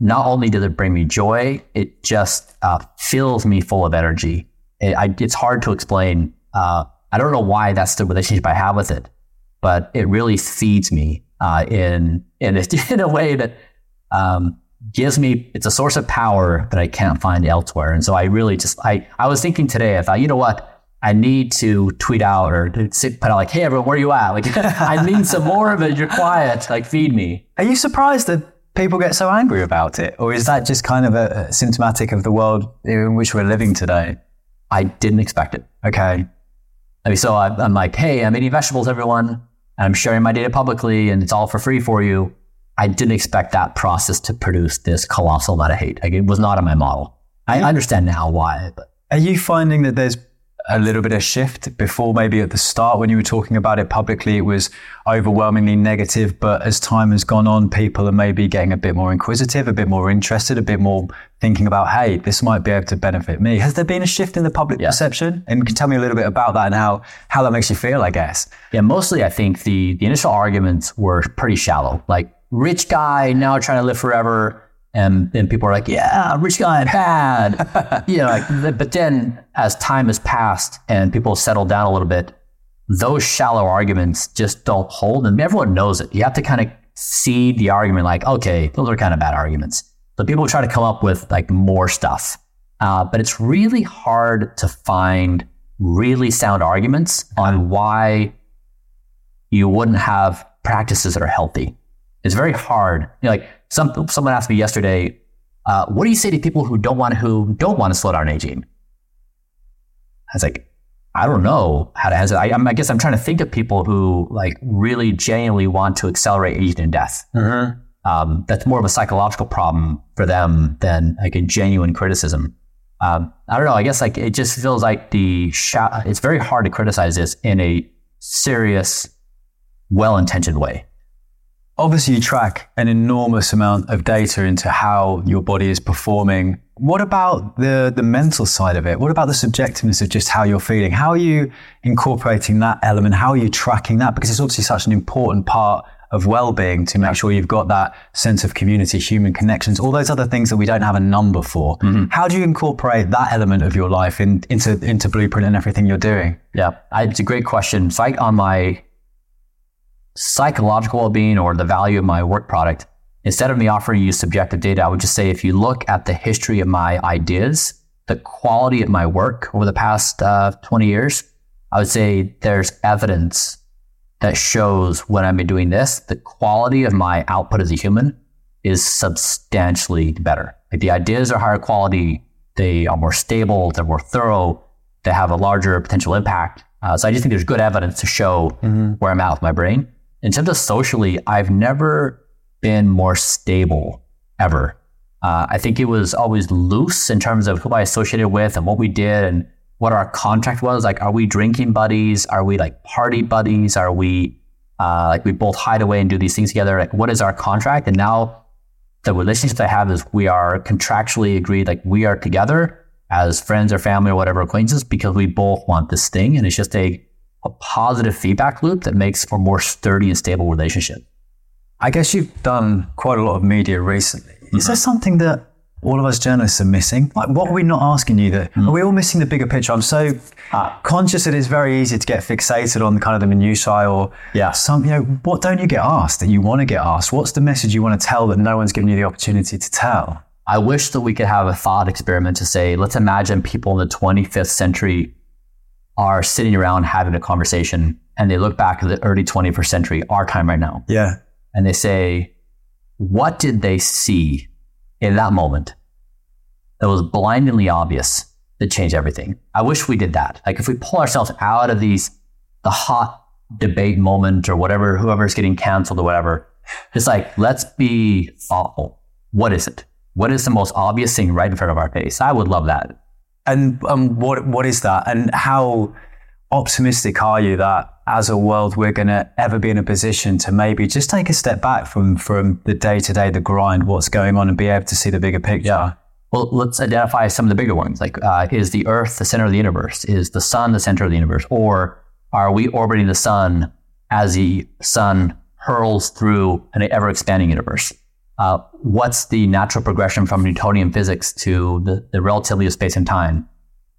not only does it bring me joy, it just uh, fills me full of energy. It, I, it's hard to explain. Uh, I don't know why that's the relationship I have with it, but it really feeds me uh, in in a, in a way that um, gives me. It's a source of power that I can't find elsewhere. And so I really just I I was thinking today. I thought, you know what? I need to tweet out or sit, put out like, hey, everyone, where are you at? Like, I need some more of it. You're quiet. Like, feed me. Are you surprised that people get so angry about it? Or is that just kind of a, a symptomatic of the world in which we're living today? I didn't expect it. Okay. I mean, so I, I'm like, hey, I'm eating vegetables, everyone. And I'm sharing my data publicly and it's all for free for you. I didn't expect that process to produce this colossal amount of hate. Like, it was not in my model. I understand now why, but Are you finding that there's a little bit of shift. Before maybe at the start when you were talking about it publicly it was overwhelmingly negative but as time has gone on people are maybe getting a bit more inquisitive a bit more interested a bit more thinking about hey this might be able to benefit me. Has there been a shift in the public Yeah. perception? And can you tell me a little bit about that and how how that makes you feel i guess? Yeah, mostly I think the the initial arguments were pretty shallow. Like rich guy now trying to live forever, and then people are like, yeah, rich guy bad. you know, like, but then as time has passed and people settle down a little bit, those shallow arguments just don't hold, and everyone knows it. You have to kind of see the argument, like, okay, those are kind of bad arguments. So people try to come up with like more stuff, uh, but it's really hard to find really sound arguments on why you wouldn't have practices that are healthy. It's very hard. You know, like some someone asked me yesterday, uh, what do you say to people who don't want who don't want to slow down aging? I was like, I don't know how to answer. I, I guess I'm trying to think of people who like really genuinely want to accelerate aging and death. Um, that's more of a psychological problem for them than like a genuine criticism. Um, I don't know. I guess like it just feels like the it's very hard to criticize this in a serious, well-intentioned way. Obviously you track an enormous amount of data into how your body is performing. What about the the mental side of it? What about the subjectiveness of just how you're feeling? How are you incorporating that element? How are you tracking that? Because it's obviously such an important part of well-being to make sure you've got that sense of community, human connections, all those other things that we don't have a number for. Mm-hmm. How do you incorporate that element of your life in, into into Blueprint and everything you're doing? Yeah, I, it's a great question. So I, on my psychological well-being or the value of my work product, instead of me offering you subjective data, I would just say if you look at the history of my ideas, the quality of my work over the past uh, 20 years, I would say there's evidence that shows when I've been doing this, the quality of my output as a human is substantially better. Like the ideas are higher quality, they are more stable, they're more thorough, they have a larger potential impact. Uh, so I just think there's good evidence to show where I'm at with my brain. In terms of socially, I've never been more stable ever. Uh, I think it was always loose in terms of who I associated with and what we did and what our contract was. Like, are we drinking buddies? Are we like party buddies? Are we uh, like we both hide away and do these things together? Like, what is our contract? And now the relationships I have is we are contractually agreed, like we are together as friends or family or whatever acquaintances because we both want this thing. And it's just a, a positive feedback loop that makes for a more sturdy and stable relationship. I guess you've done quite a lot of media recently. Is there mm-hmm. something that all of us journalists are missing? Like, what are we not asking you? That mm-hmm. are we all missing the bigger picture? I'm so uh, conscious that it's very easy to get fixated on kind of the minutiae or Yeah. some. You know, what don't you get asked that you want to get asked? What's the message you want to tell that no one's given you the opportunity to tell? I wish that we could have a thought experiment to say, let's imagine people in the 25th century are sitting around having a conversation and they look back at the early 21st century, our time right now, Yeah, and they say, what did they see in that moment that was blindingly obvious that changed everything? I wish we did that. Like if we pull ourselves out of these, the hot debate moment or whatever, whoever's getting canceled or whatever, it's like, let's be thoughtful. What is it? What is the most obvious thing right in front of our face? I would love that. And um, what what is that? And how optimistic are you that as a world we're going to ever be in a position to maybe just take a step back from from the day to day, the grind, what's going on, and be able to see the bigger picture? Yeah. Well, let's identify some of the bigger ones. Like, uh, is the Earth the center of the universe? Is the sun the center of the universe? Or are we orbiting the sun as the sun hurls through an ever expanding universe? Uh, what's the natural progression from Newtonian physics to the, the relativity of space and time?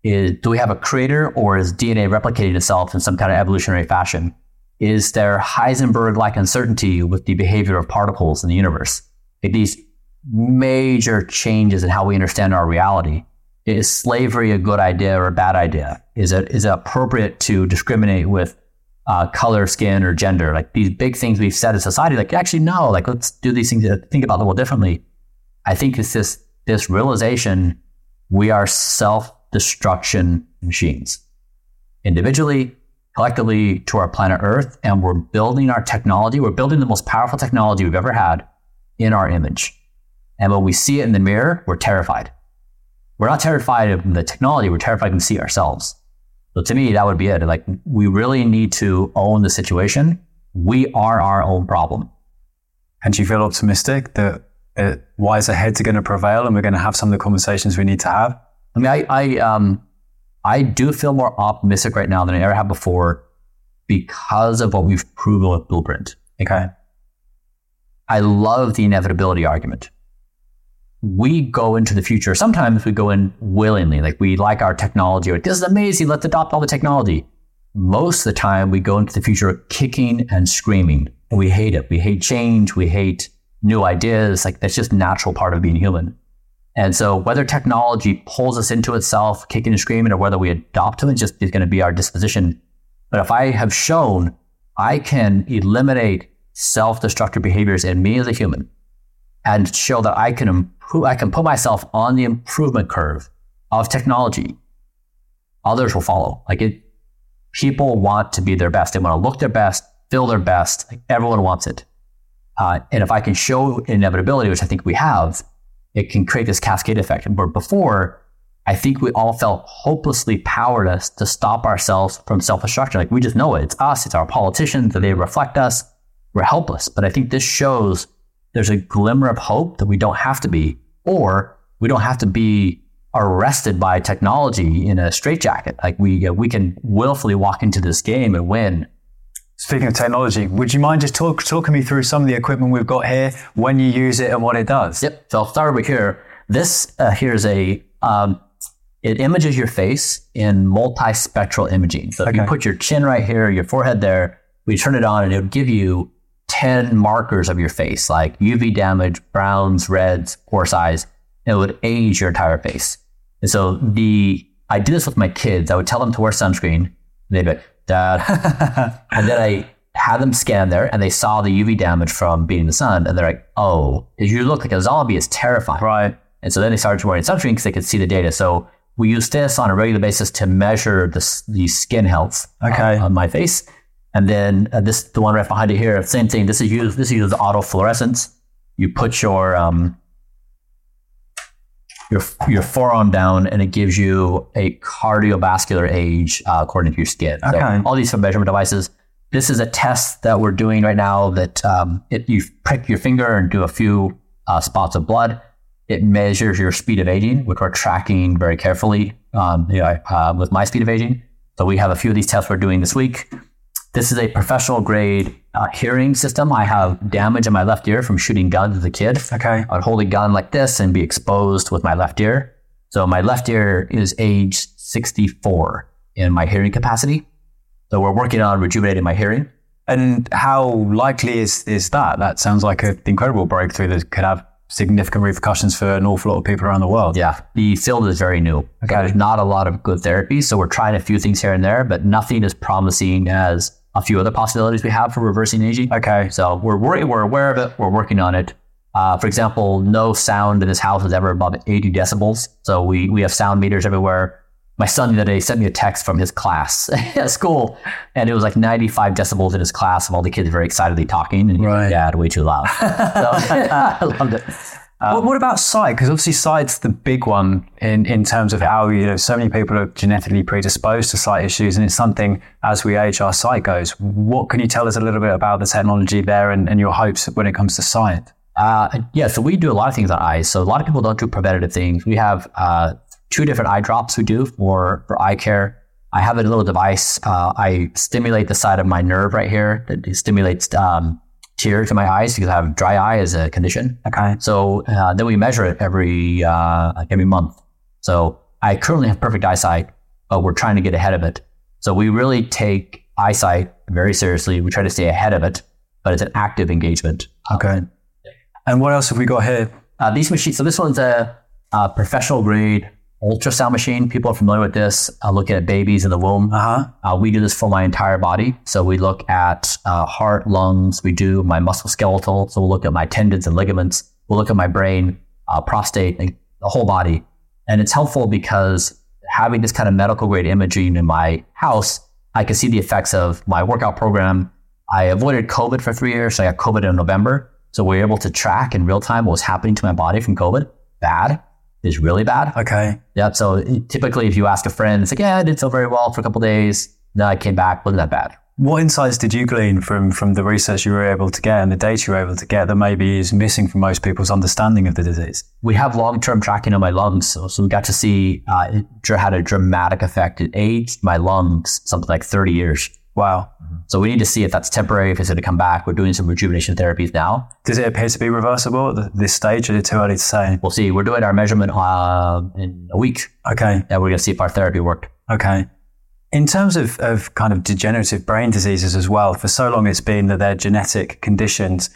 Is, do we have a creator or is DNA replicating itself in some kind of evolutionary fashion? Is there Heisenberg like uncertainty with the behavior of particles in the universe? Like these major changes in how we understand our reality. is slavery a good idea or a bad idea? Is it is it appropriate to discriminate with uh, color, skin, or gender? Like these big things we've said in society. Like actually, no. Like let's do these things. Think about the world differently. I think it's this this realization we are self destruction machines, individually, collectively, to our planet Earth, and we're building our technology. We're building the most powerful technology we've ever had in our image. And when we see it in the mirror, we're terrified. We're not terrified of the technology, we're terrified to see ourselves. So to me, that would be it. Like we really need to own the situation. We are our own problem. And do you feel optimistic that uh, wiser heads are going to prevail and we're going to have some of the conversations we need to have? I mean, I, I, um, I do feel more optimistic right now than I ever have before because of what we've proven with Blueprint. Okay. I love the inevitability argument we go into the future. Sometimes we go in willingly, like we like our technology, or this is amazing, let's adopt all the technology. Most of the time, we go into the future kicking and screaming. We hate it. We hate change. We hate new ideas. Like that's just natural part of being human. And so, whether technology pulls us into itself, kicking and screaming, or whether we adopt to it, just is going to be our disposition. But if I have shown I can eliminate self-destructive behaviors in me as a human, and show that I can improve, I can put myself on the improvement curve of technology, others will follow. Like it, people want to be their best. They want to look their best, feel their best. Like everyone wants it. Uh, and if I can show inevitability, which I think we have, it can create this cascade effect. Where before, I think we all felt hopelessly powerless to stop ourselves from self-destruction. Like we just know it. It's us. It's our politicians. That they reflect us. We're helpless. But I think this shows there's a glimmer of hope that we don't have to be, or we don't have to be arrested by technology in a straitjacket. Like we uh, we can willfully walk into this game and win. Speaking of technology, would you mind just talk, talking me through some of the equipment we've got here, when you use it, and what it does? Yep. So I'll start over here. This uh, here's a um, it images your face in multispectral imaging. So okay. if you put your chin right here, your forehead there, we turn it on, and it'll give you 10 markers of your face, like UV damage, browns, reds, pore size, and it would age your entire face. And so the I did this with my kids. I would tell them to wear sunscreen. They'd be like, Dad. and then I had them scan there and they saw the UV damage from being in the sun. And they're like, oh, you look like a zombie. It's terrifying. Right. And so then they started wearing sunscreen because they could see the data. So we use this on a regular basis to measure the, the skin health uh, okay. on, on my face. And then uh, this, the one right behind it here, same thing. This is used. This is used autofluorescence. You put your um, your your forearm down, and it gives you a cardiovascular age uh, according to your skin. Okay. So all these measurement devices. This is a test that we're doing right now. That um, it, you prick your finger and do a few uh, spots of blood. It measures your speed of aging, which we're tracking very carefully um, you know, uh, with my speed of aging. So we have a few of these tests we're doing this week. This is a professional grade uh, hearing system. I have damage in my left ear from shooting guns as a kid. Okay. I'd hold a gun like this and be exposed with my left ear. So my left ear is age 64 in my hearing capacity. So we're working on rejuvenating my hearing. And how likely is, is that? That sounds like an incredible breakthrough that could have significant repercussions for an awful lot of people around the world. Yeah, the field is very new. Okay. There's not a lot of good therapies, so we're trying a few things here and there, but nothing as promising as a few other possibilities we have for reversing aging. Okay. So we're we're aware of it. We're working on it. Uh, for example, no sound in this house is ever above 80 decibels. So we we have sound meters everywhere. My son the other day sent me a text from his class at school, and it was like 95 decibels in his class of all the kids very excitedly talking, and right. dad way too loud. so I loved it. Um, what, what, about sight? Because obviously sight's the big one in, in terms of how you know so many people are genetically predisposed to sight issues, and it's something as we age, our sight goes. What can you tell us a little bit about the technology there and, and your hopes when it comes to sight? Uh, yeah, so we do a lot of things on eyes. So a lot of people don't do preventative things. We have uh, two different eye drops we do for for eye care. I have a little device. Uh, I stimulate the side of my nerve right here that stimulates um, tear to my eyes because I have dry eye as a condition. Okay. So uh, then we measure it every uh, every month. So I currently have perfect eyesight, but we're trying to get ahead of it. So we really take eyesight very seriously. We try to stay ahead of it, but it's an active engagement. Okay. And what else have we got here? Uh, these machines. So this one's a, a professional grade ultrasound machine. People are familiar with this. Uh, looking at babies in the womb. Uh-huh. Uh, we do this for my entire body. So we look at uh, heart, lungs. We do my musculoskeletal. So we'll look at my tendons and ligaments. We'll look at my brain, uh, prostate, like the whole body. And it's helpful because having this kind of medical grade imaging in my house, I can see the effects of my workout program. I avoided COVID for three years. So I got COVID in November. So we are able to track in real time what was happening to my body from COVID. Bad is really bad. Okay. Yeah. So typically, if you ask a friend, it's like, yeah, I did so very well for a couple days. Then I came back, wasn't that bad. What insights did you glean from from the research you were able to get and the data you were able to get that maybe is missing from most people's understanding of the disease? We have long term tracking of my lungs, so, so we got to see uh, it had a dramatic effect. It aged my lungs something like thirty years. Wow. So we need to see if that's temporary, if it's going to come back. We're doing some rejuvenation therapies now. Does it appear to be reversible at this stage? Is it too early to say? We'll see. We're doing our measurement uh, in a week. Okay. And we're going to see if our therapy worked. Okay. In terms of, of kind of degenerative brain diseases as well, for so long it's been that they're genetic conditions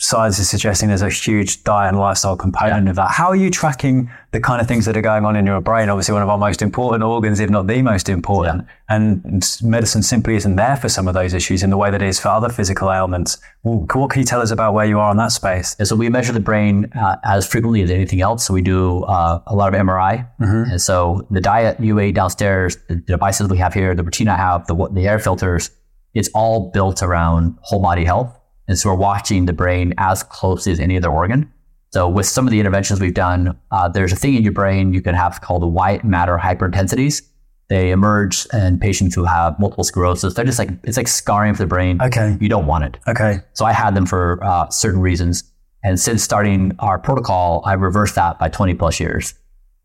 science is suggesting there's a huge diet and lifestyle component yeah. of that. How are you tracking the kind of things that are going on in your brain? Obviously, one of our most important organs, if not the most important. Yeah. And medicine simply isn't there for some of those issues in the way that it is for other physical ailments. What can you tell us about where you are in that space? Yeah, so we measure the brain uh, as frequently as anything else. So we do uh, a lot of MRI. Mm-hmm. And so the diet you ate downstairs, the devices we have here, the routine I have, the, the air filters, it's all built around whole body health. And so we're watching the brain as closely as any other organ. So with some of the interventions we've done, uh, there's a thing in your brain you can have called the white matter hyperintensities. They emerge in patients who have multiple sclerosis. They're just like it's like scarring for the brain. Okay, you don't want it. Okay. So I had them for uh, certain reasons, and since starting our protocol, I reversed that by 20 plus years.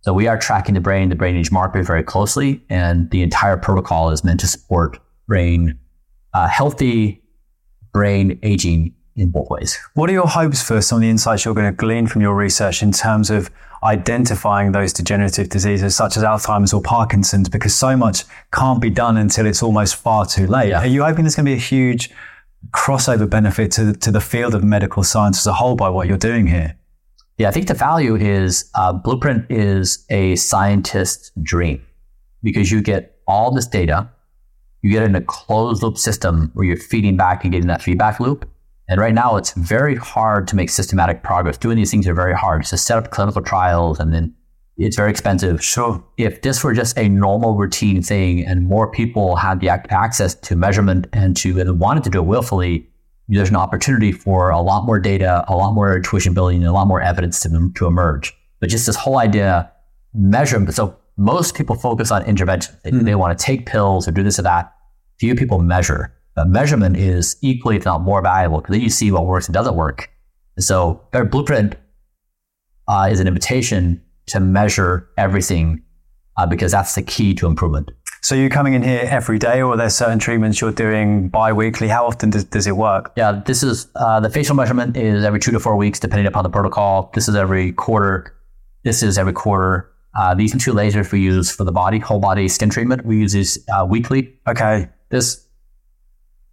So we are tracking the brain, the brain age marker very closely, and the entire protocol is meant to support brain uh, healthy brain aging in what ways. What are your hopes for some of the insights you're going to glean from your research in terms of identifying those degenerative diseases such as Alzheimer's or Parkinson's? Because so much can't be done until it's almost far too late. Yeah. Are you hoping there's going to be a huge crossover benefit to, to the field of medical science as a whole by what you're doing here? Yeah, I think the value is uh, Blueprint is a scientist's dream because you get all this data you get in a closed loop system where you're feeding back and getting that feedback loop. And right now, it's very hard to make systematic progress. Doing these things are very hard. To set up clinical trials and then it's very expensive. Sure. If this were just a normal routine thing and more people had the access to measurement and to and wanted to do it willfully, there's an opportunity for a lot more data, a lot more intuition building, and a lot more evidence to, to emerge. But just this whole idea, measurement. So most people focus on intervention. They, mm. they want to take pills or do this or that. Few people measure. But measurement is equally, if not more valuable, because then you see what works and doesn't work. And so our blueprint uh, is an invitation to measure everything uh, because that's the key to improvement. So you're coming in here every day, or there's certain treatments you're doing bi-weekly? How often does, does it work? Yeah, this is uh, the facial measurement is every two to four weeks, depending upon the protocol. This is every quarter. This is every quarter. Uh, these two lasers we use for the body, whole body skin treatment. We use these uh, weekly. Okay. This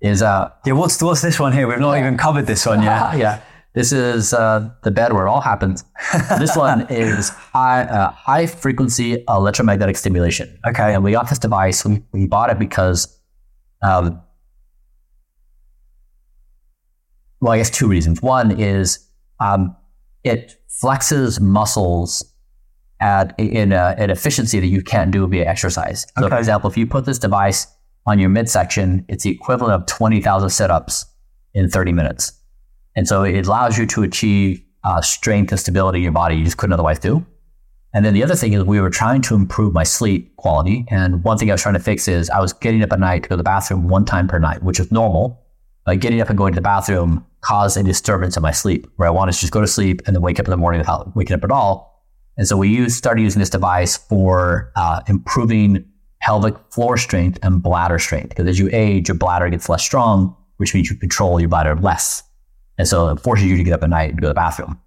is uh yeah. What's what's this one here? We've not even covered this one yet. yeah. This is uh, the bed where it all happens. this one is high, uh, high frequency electromagnetic stimulation. Okay. And we got this device. We, we bought it because, um, well, I guess two reasons. One is um, it flexes muscles at in a, an efficiency that you can't do via exercise. So, okay. for example, if you put this device on your midsection, it's the equivalent of 20,000 sit-ups in 30 minutes. And so it allows you to achieve uh, strength and stability in your body you just couldn't otherwise do. And then the other thing is we were trying to improve my sleep quality. And one thing I was trying to fix is I was getting up at night to go to the bathroom one time per night, which is normal. But getting up and going to the bathroom caused a disturbance in my sleep where I wanted to just go to sleep and then wake up in the morning without waking up at all. And so we use, started using this device for uh, improving pelvic floor strength and bladder strength. Because as you age, your bladder gets less strong, which means you control your bladder less. And so it forces you to get up at night and go to the bathroom.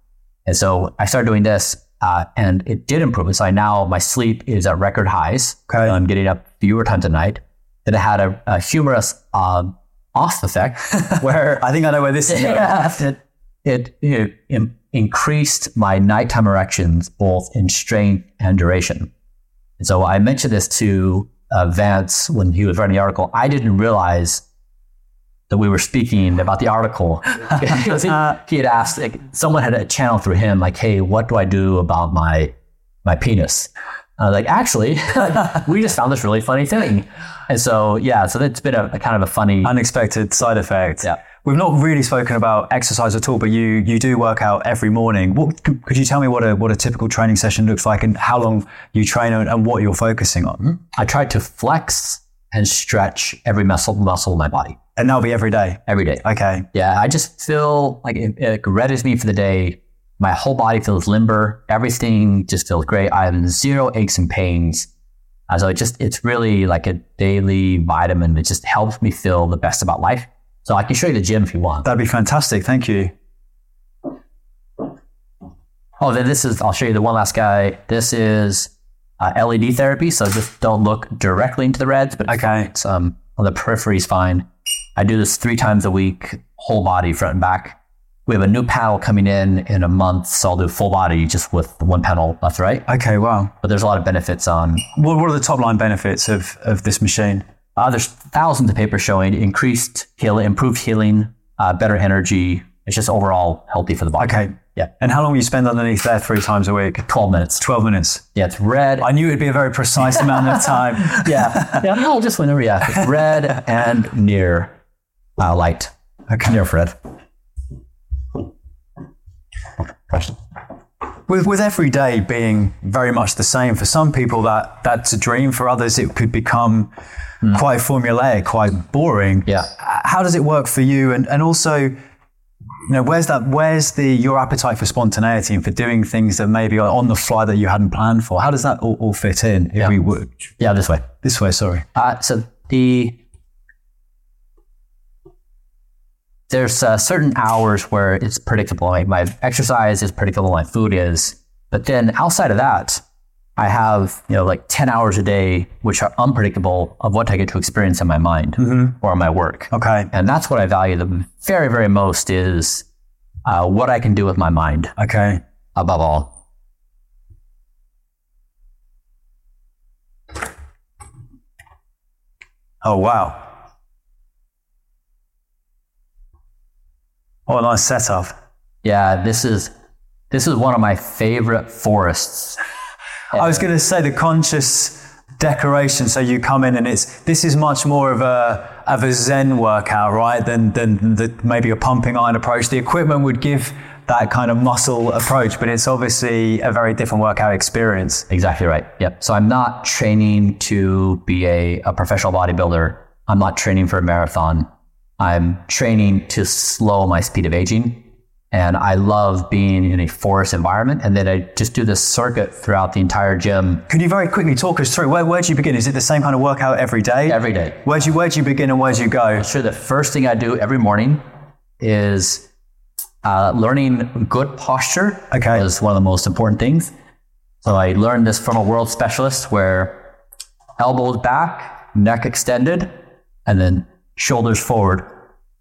And so I started doing this uh, and it did improve. So I now, my sleep is at record highs. Okay. I'm getting up fewer times a night. Then it had a, a humorous uh, off effect where I think I know where this is going. it, it, it increased my nighttime erections both in strength and duration. And so I mentioned this to uh, Vance when he was writing the article. I didn't realize that we were speaking about the article. Because he, he had asked, like, someone had a channel through him, like, hey, what do I do about my my penis? I was like, actually, we just found this really funny thing. And so, yeah, so that's been a, a kind of a funny. Unexpected side effect. Yeah. We've not really spoken about exercise at all, but you you do work out every morning. What could you tell me what a what a typical training session looks like and how long you train and, and what you're focusing on? I try to flex and stretch every muscle muscle in my body And that'll be every day. every day. Okay. Yeah, I just feel like it, it readies me for the day. My whole body feels limber. Everything just feels great. I have zero aches and pains. Uh, so it just it's really like a daily vitamin. It just helps me feel the best about life. So I can show you the gym if you want. That'd be fantastic. Thank you. Oh, then this is I'll show you the one last guy. This is uh, LED therapy. So just don't look directly into the reds, but Okay. it's um on the periphery is fine. I do this three times a week, whole body, front and back. We have a new panel coming in in a month, so I'll do full body just with one panel left right. Okay, wow. But there's a lot of benefits on. What, what are the top line benefits of, of this machine? Uh, there's thousands of papers showing increased healing, improved healing, uh, better energy. It's just overall healthy for the body. Okay. Yeah. And how long do you spend underneath there three times a week? 12 minutes. 12 minutes. Yeah, it's red. I knew it'd be a very precise amount of time. yeah. Yeah, no, just whenever, yeah. It's red and near uh, light. Okay. Near Fred. With, with every day being very much the same, for some people that that's a dream. For others, it could become quite formulaic, quite boring. Yeah. How does it work for you? And and also, you know, where's that? Where's the your appetite for spontaneity and for doing things that maybe are on the fly that you hadn't planned for? How does that all, all fit in? If Yeah. we would Yeah, this way. this way, sorry. Uh, so the there's uh, certain hours where it's predictable. Like my exercise is predictable, my food is. But then outside of that, I have you know like ten hours a day, which are unpredictable of what I get to experience in my mind or in my work. Okay. And that's what I value the very, very most is uh, what I can do with my mind Okay. above all. Oh wow. Oh, a nice setup. Yeah, this is this is one of my favorite forests. I was going to say the conscious decoration. So you come in and it's this is much more of a of a Zen workout, right? Than than the, maybe a pumping iron approach. The equipment would give that kind of muscle approach, but it's obviously a very different workout experience. Exactly right. Yep. So I'm not training to be a, a professional bodybuilder. I'm not training for a marathon. I'm training to slow my speed of aging. And I love being in a forest environment. And then I just do this circuit throughout the entire gym Could you very quickly talk us through where where do you begin? Is it the same kind of workout every day? every day. Where do you where do you begin and where do you go? Sure, the first thing I do every morning is uh, learning good posture. Okay. Is one of the most important things. So I learned this from a world specialist where elbows back, neck extended, and then shoulders forward,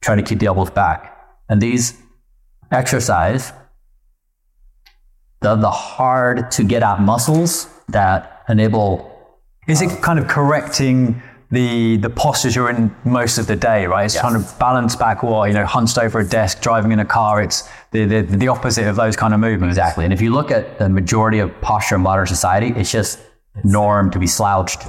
trying to keep the elbows back. And these exercise the, the hard to get out muscles that enable Is it kind of correcting the the postures you're in most of the day, right? It's trying to balance back what, you know, hunched over a desk, driving in a car. It's the, the, the opposite of those kind of movements. Exactly. And if you look at the majority of posture in modern society, it's just norm to be slouched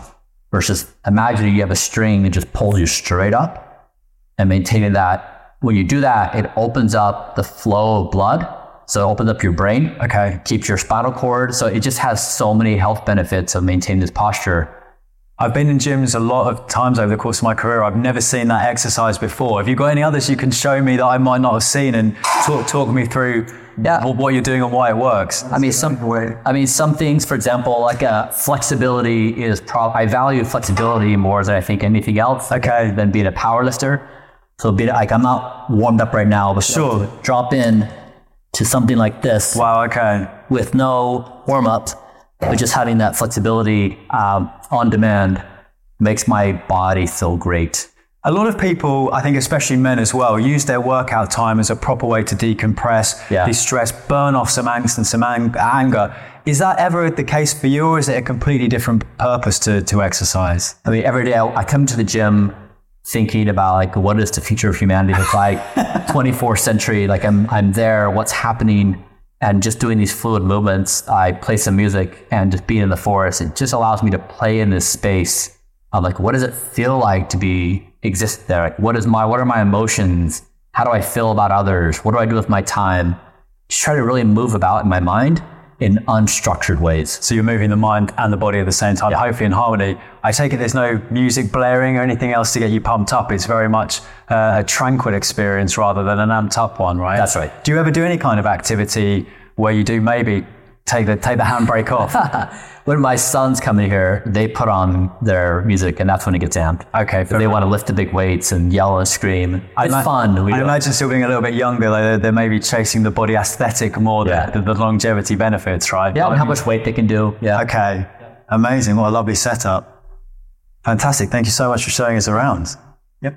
versus imagine you have a string that just pulls you straight up and maintaining that. When you do that, it opens up the flow of blood. So it opens up your brain, Okay. keeps your spinal cord. So it just has so many health benefits of maintaining this posture. I've been in gyms a lot of times over the course of my career. I've never seen that exercise before. Have you got any others you can show me that I might not have seen and talk talk me through Yeah. what, you're doing and why it works? I mean, some. I mean, some things. For example, like uh, flexibility is. Pro- I value flexibility more than I think anything else. Okay. Than being a power lifter. So, be like I'm not warmed up right now, but Sure. drop in to something like this Wow. Okay. with no warm up, but just having that flexibility um, on demand makes my body feel great. A lot of people, I think especially men as well, use their workout time as a proper way to decompress, Yeah. de-stress, burn off some angst and some ang- anger. Is that ever the case for you, or is it a completely different purpose to, to exercise? I mean, every day I, I come to the gym thinking about like what is the future of humanity look like 24th century like i'm i'm there what's happening and just doing these fluid movements i play some music and just being in the forest it just allows me to play in this space of like what does it feel like to be exist there? Like what is my what are my emotions? How do i feel about others? What do i do with my time? Just try to really move about in my mind in unstructured ways So you're moving the mind and the body at the same time, hopefully in harmony. I take it there's no music blaring or anything else to get you pumped up. It's very much uh, a tranquil experience rather than an amped up one, right? That's right. Do you ever do any kind of activity where you do maybe take the take the handbrake off? when my sons come in here, they put on their music, and that's when it gets amped. Okay, they want to lift the big weights and yell and scream. It's ima- fun. We I imagine still being a little bit younger, like they're, they're maybe chasing the body aesthetic more Yeah. than the, the longevity benefits, right? yeah, and how much weight they can do. Yeah. Okay, amazing. What a lovely setup. Fantastic. Thank you so much for showing us around. Yep.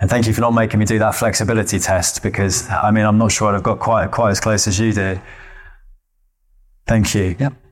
And thank you for not making me do that flexibility test because I mean I'm not sure I've got quite quite as close as you did. Thank you. Yep.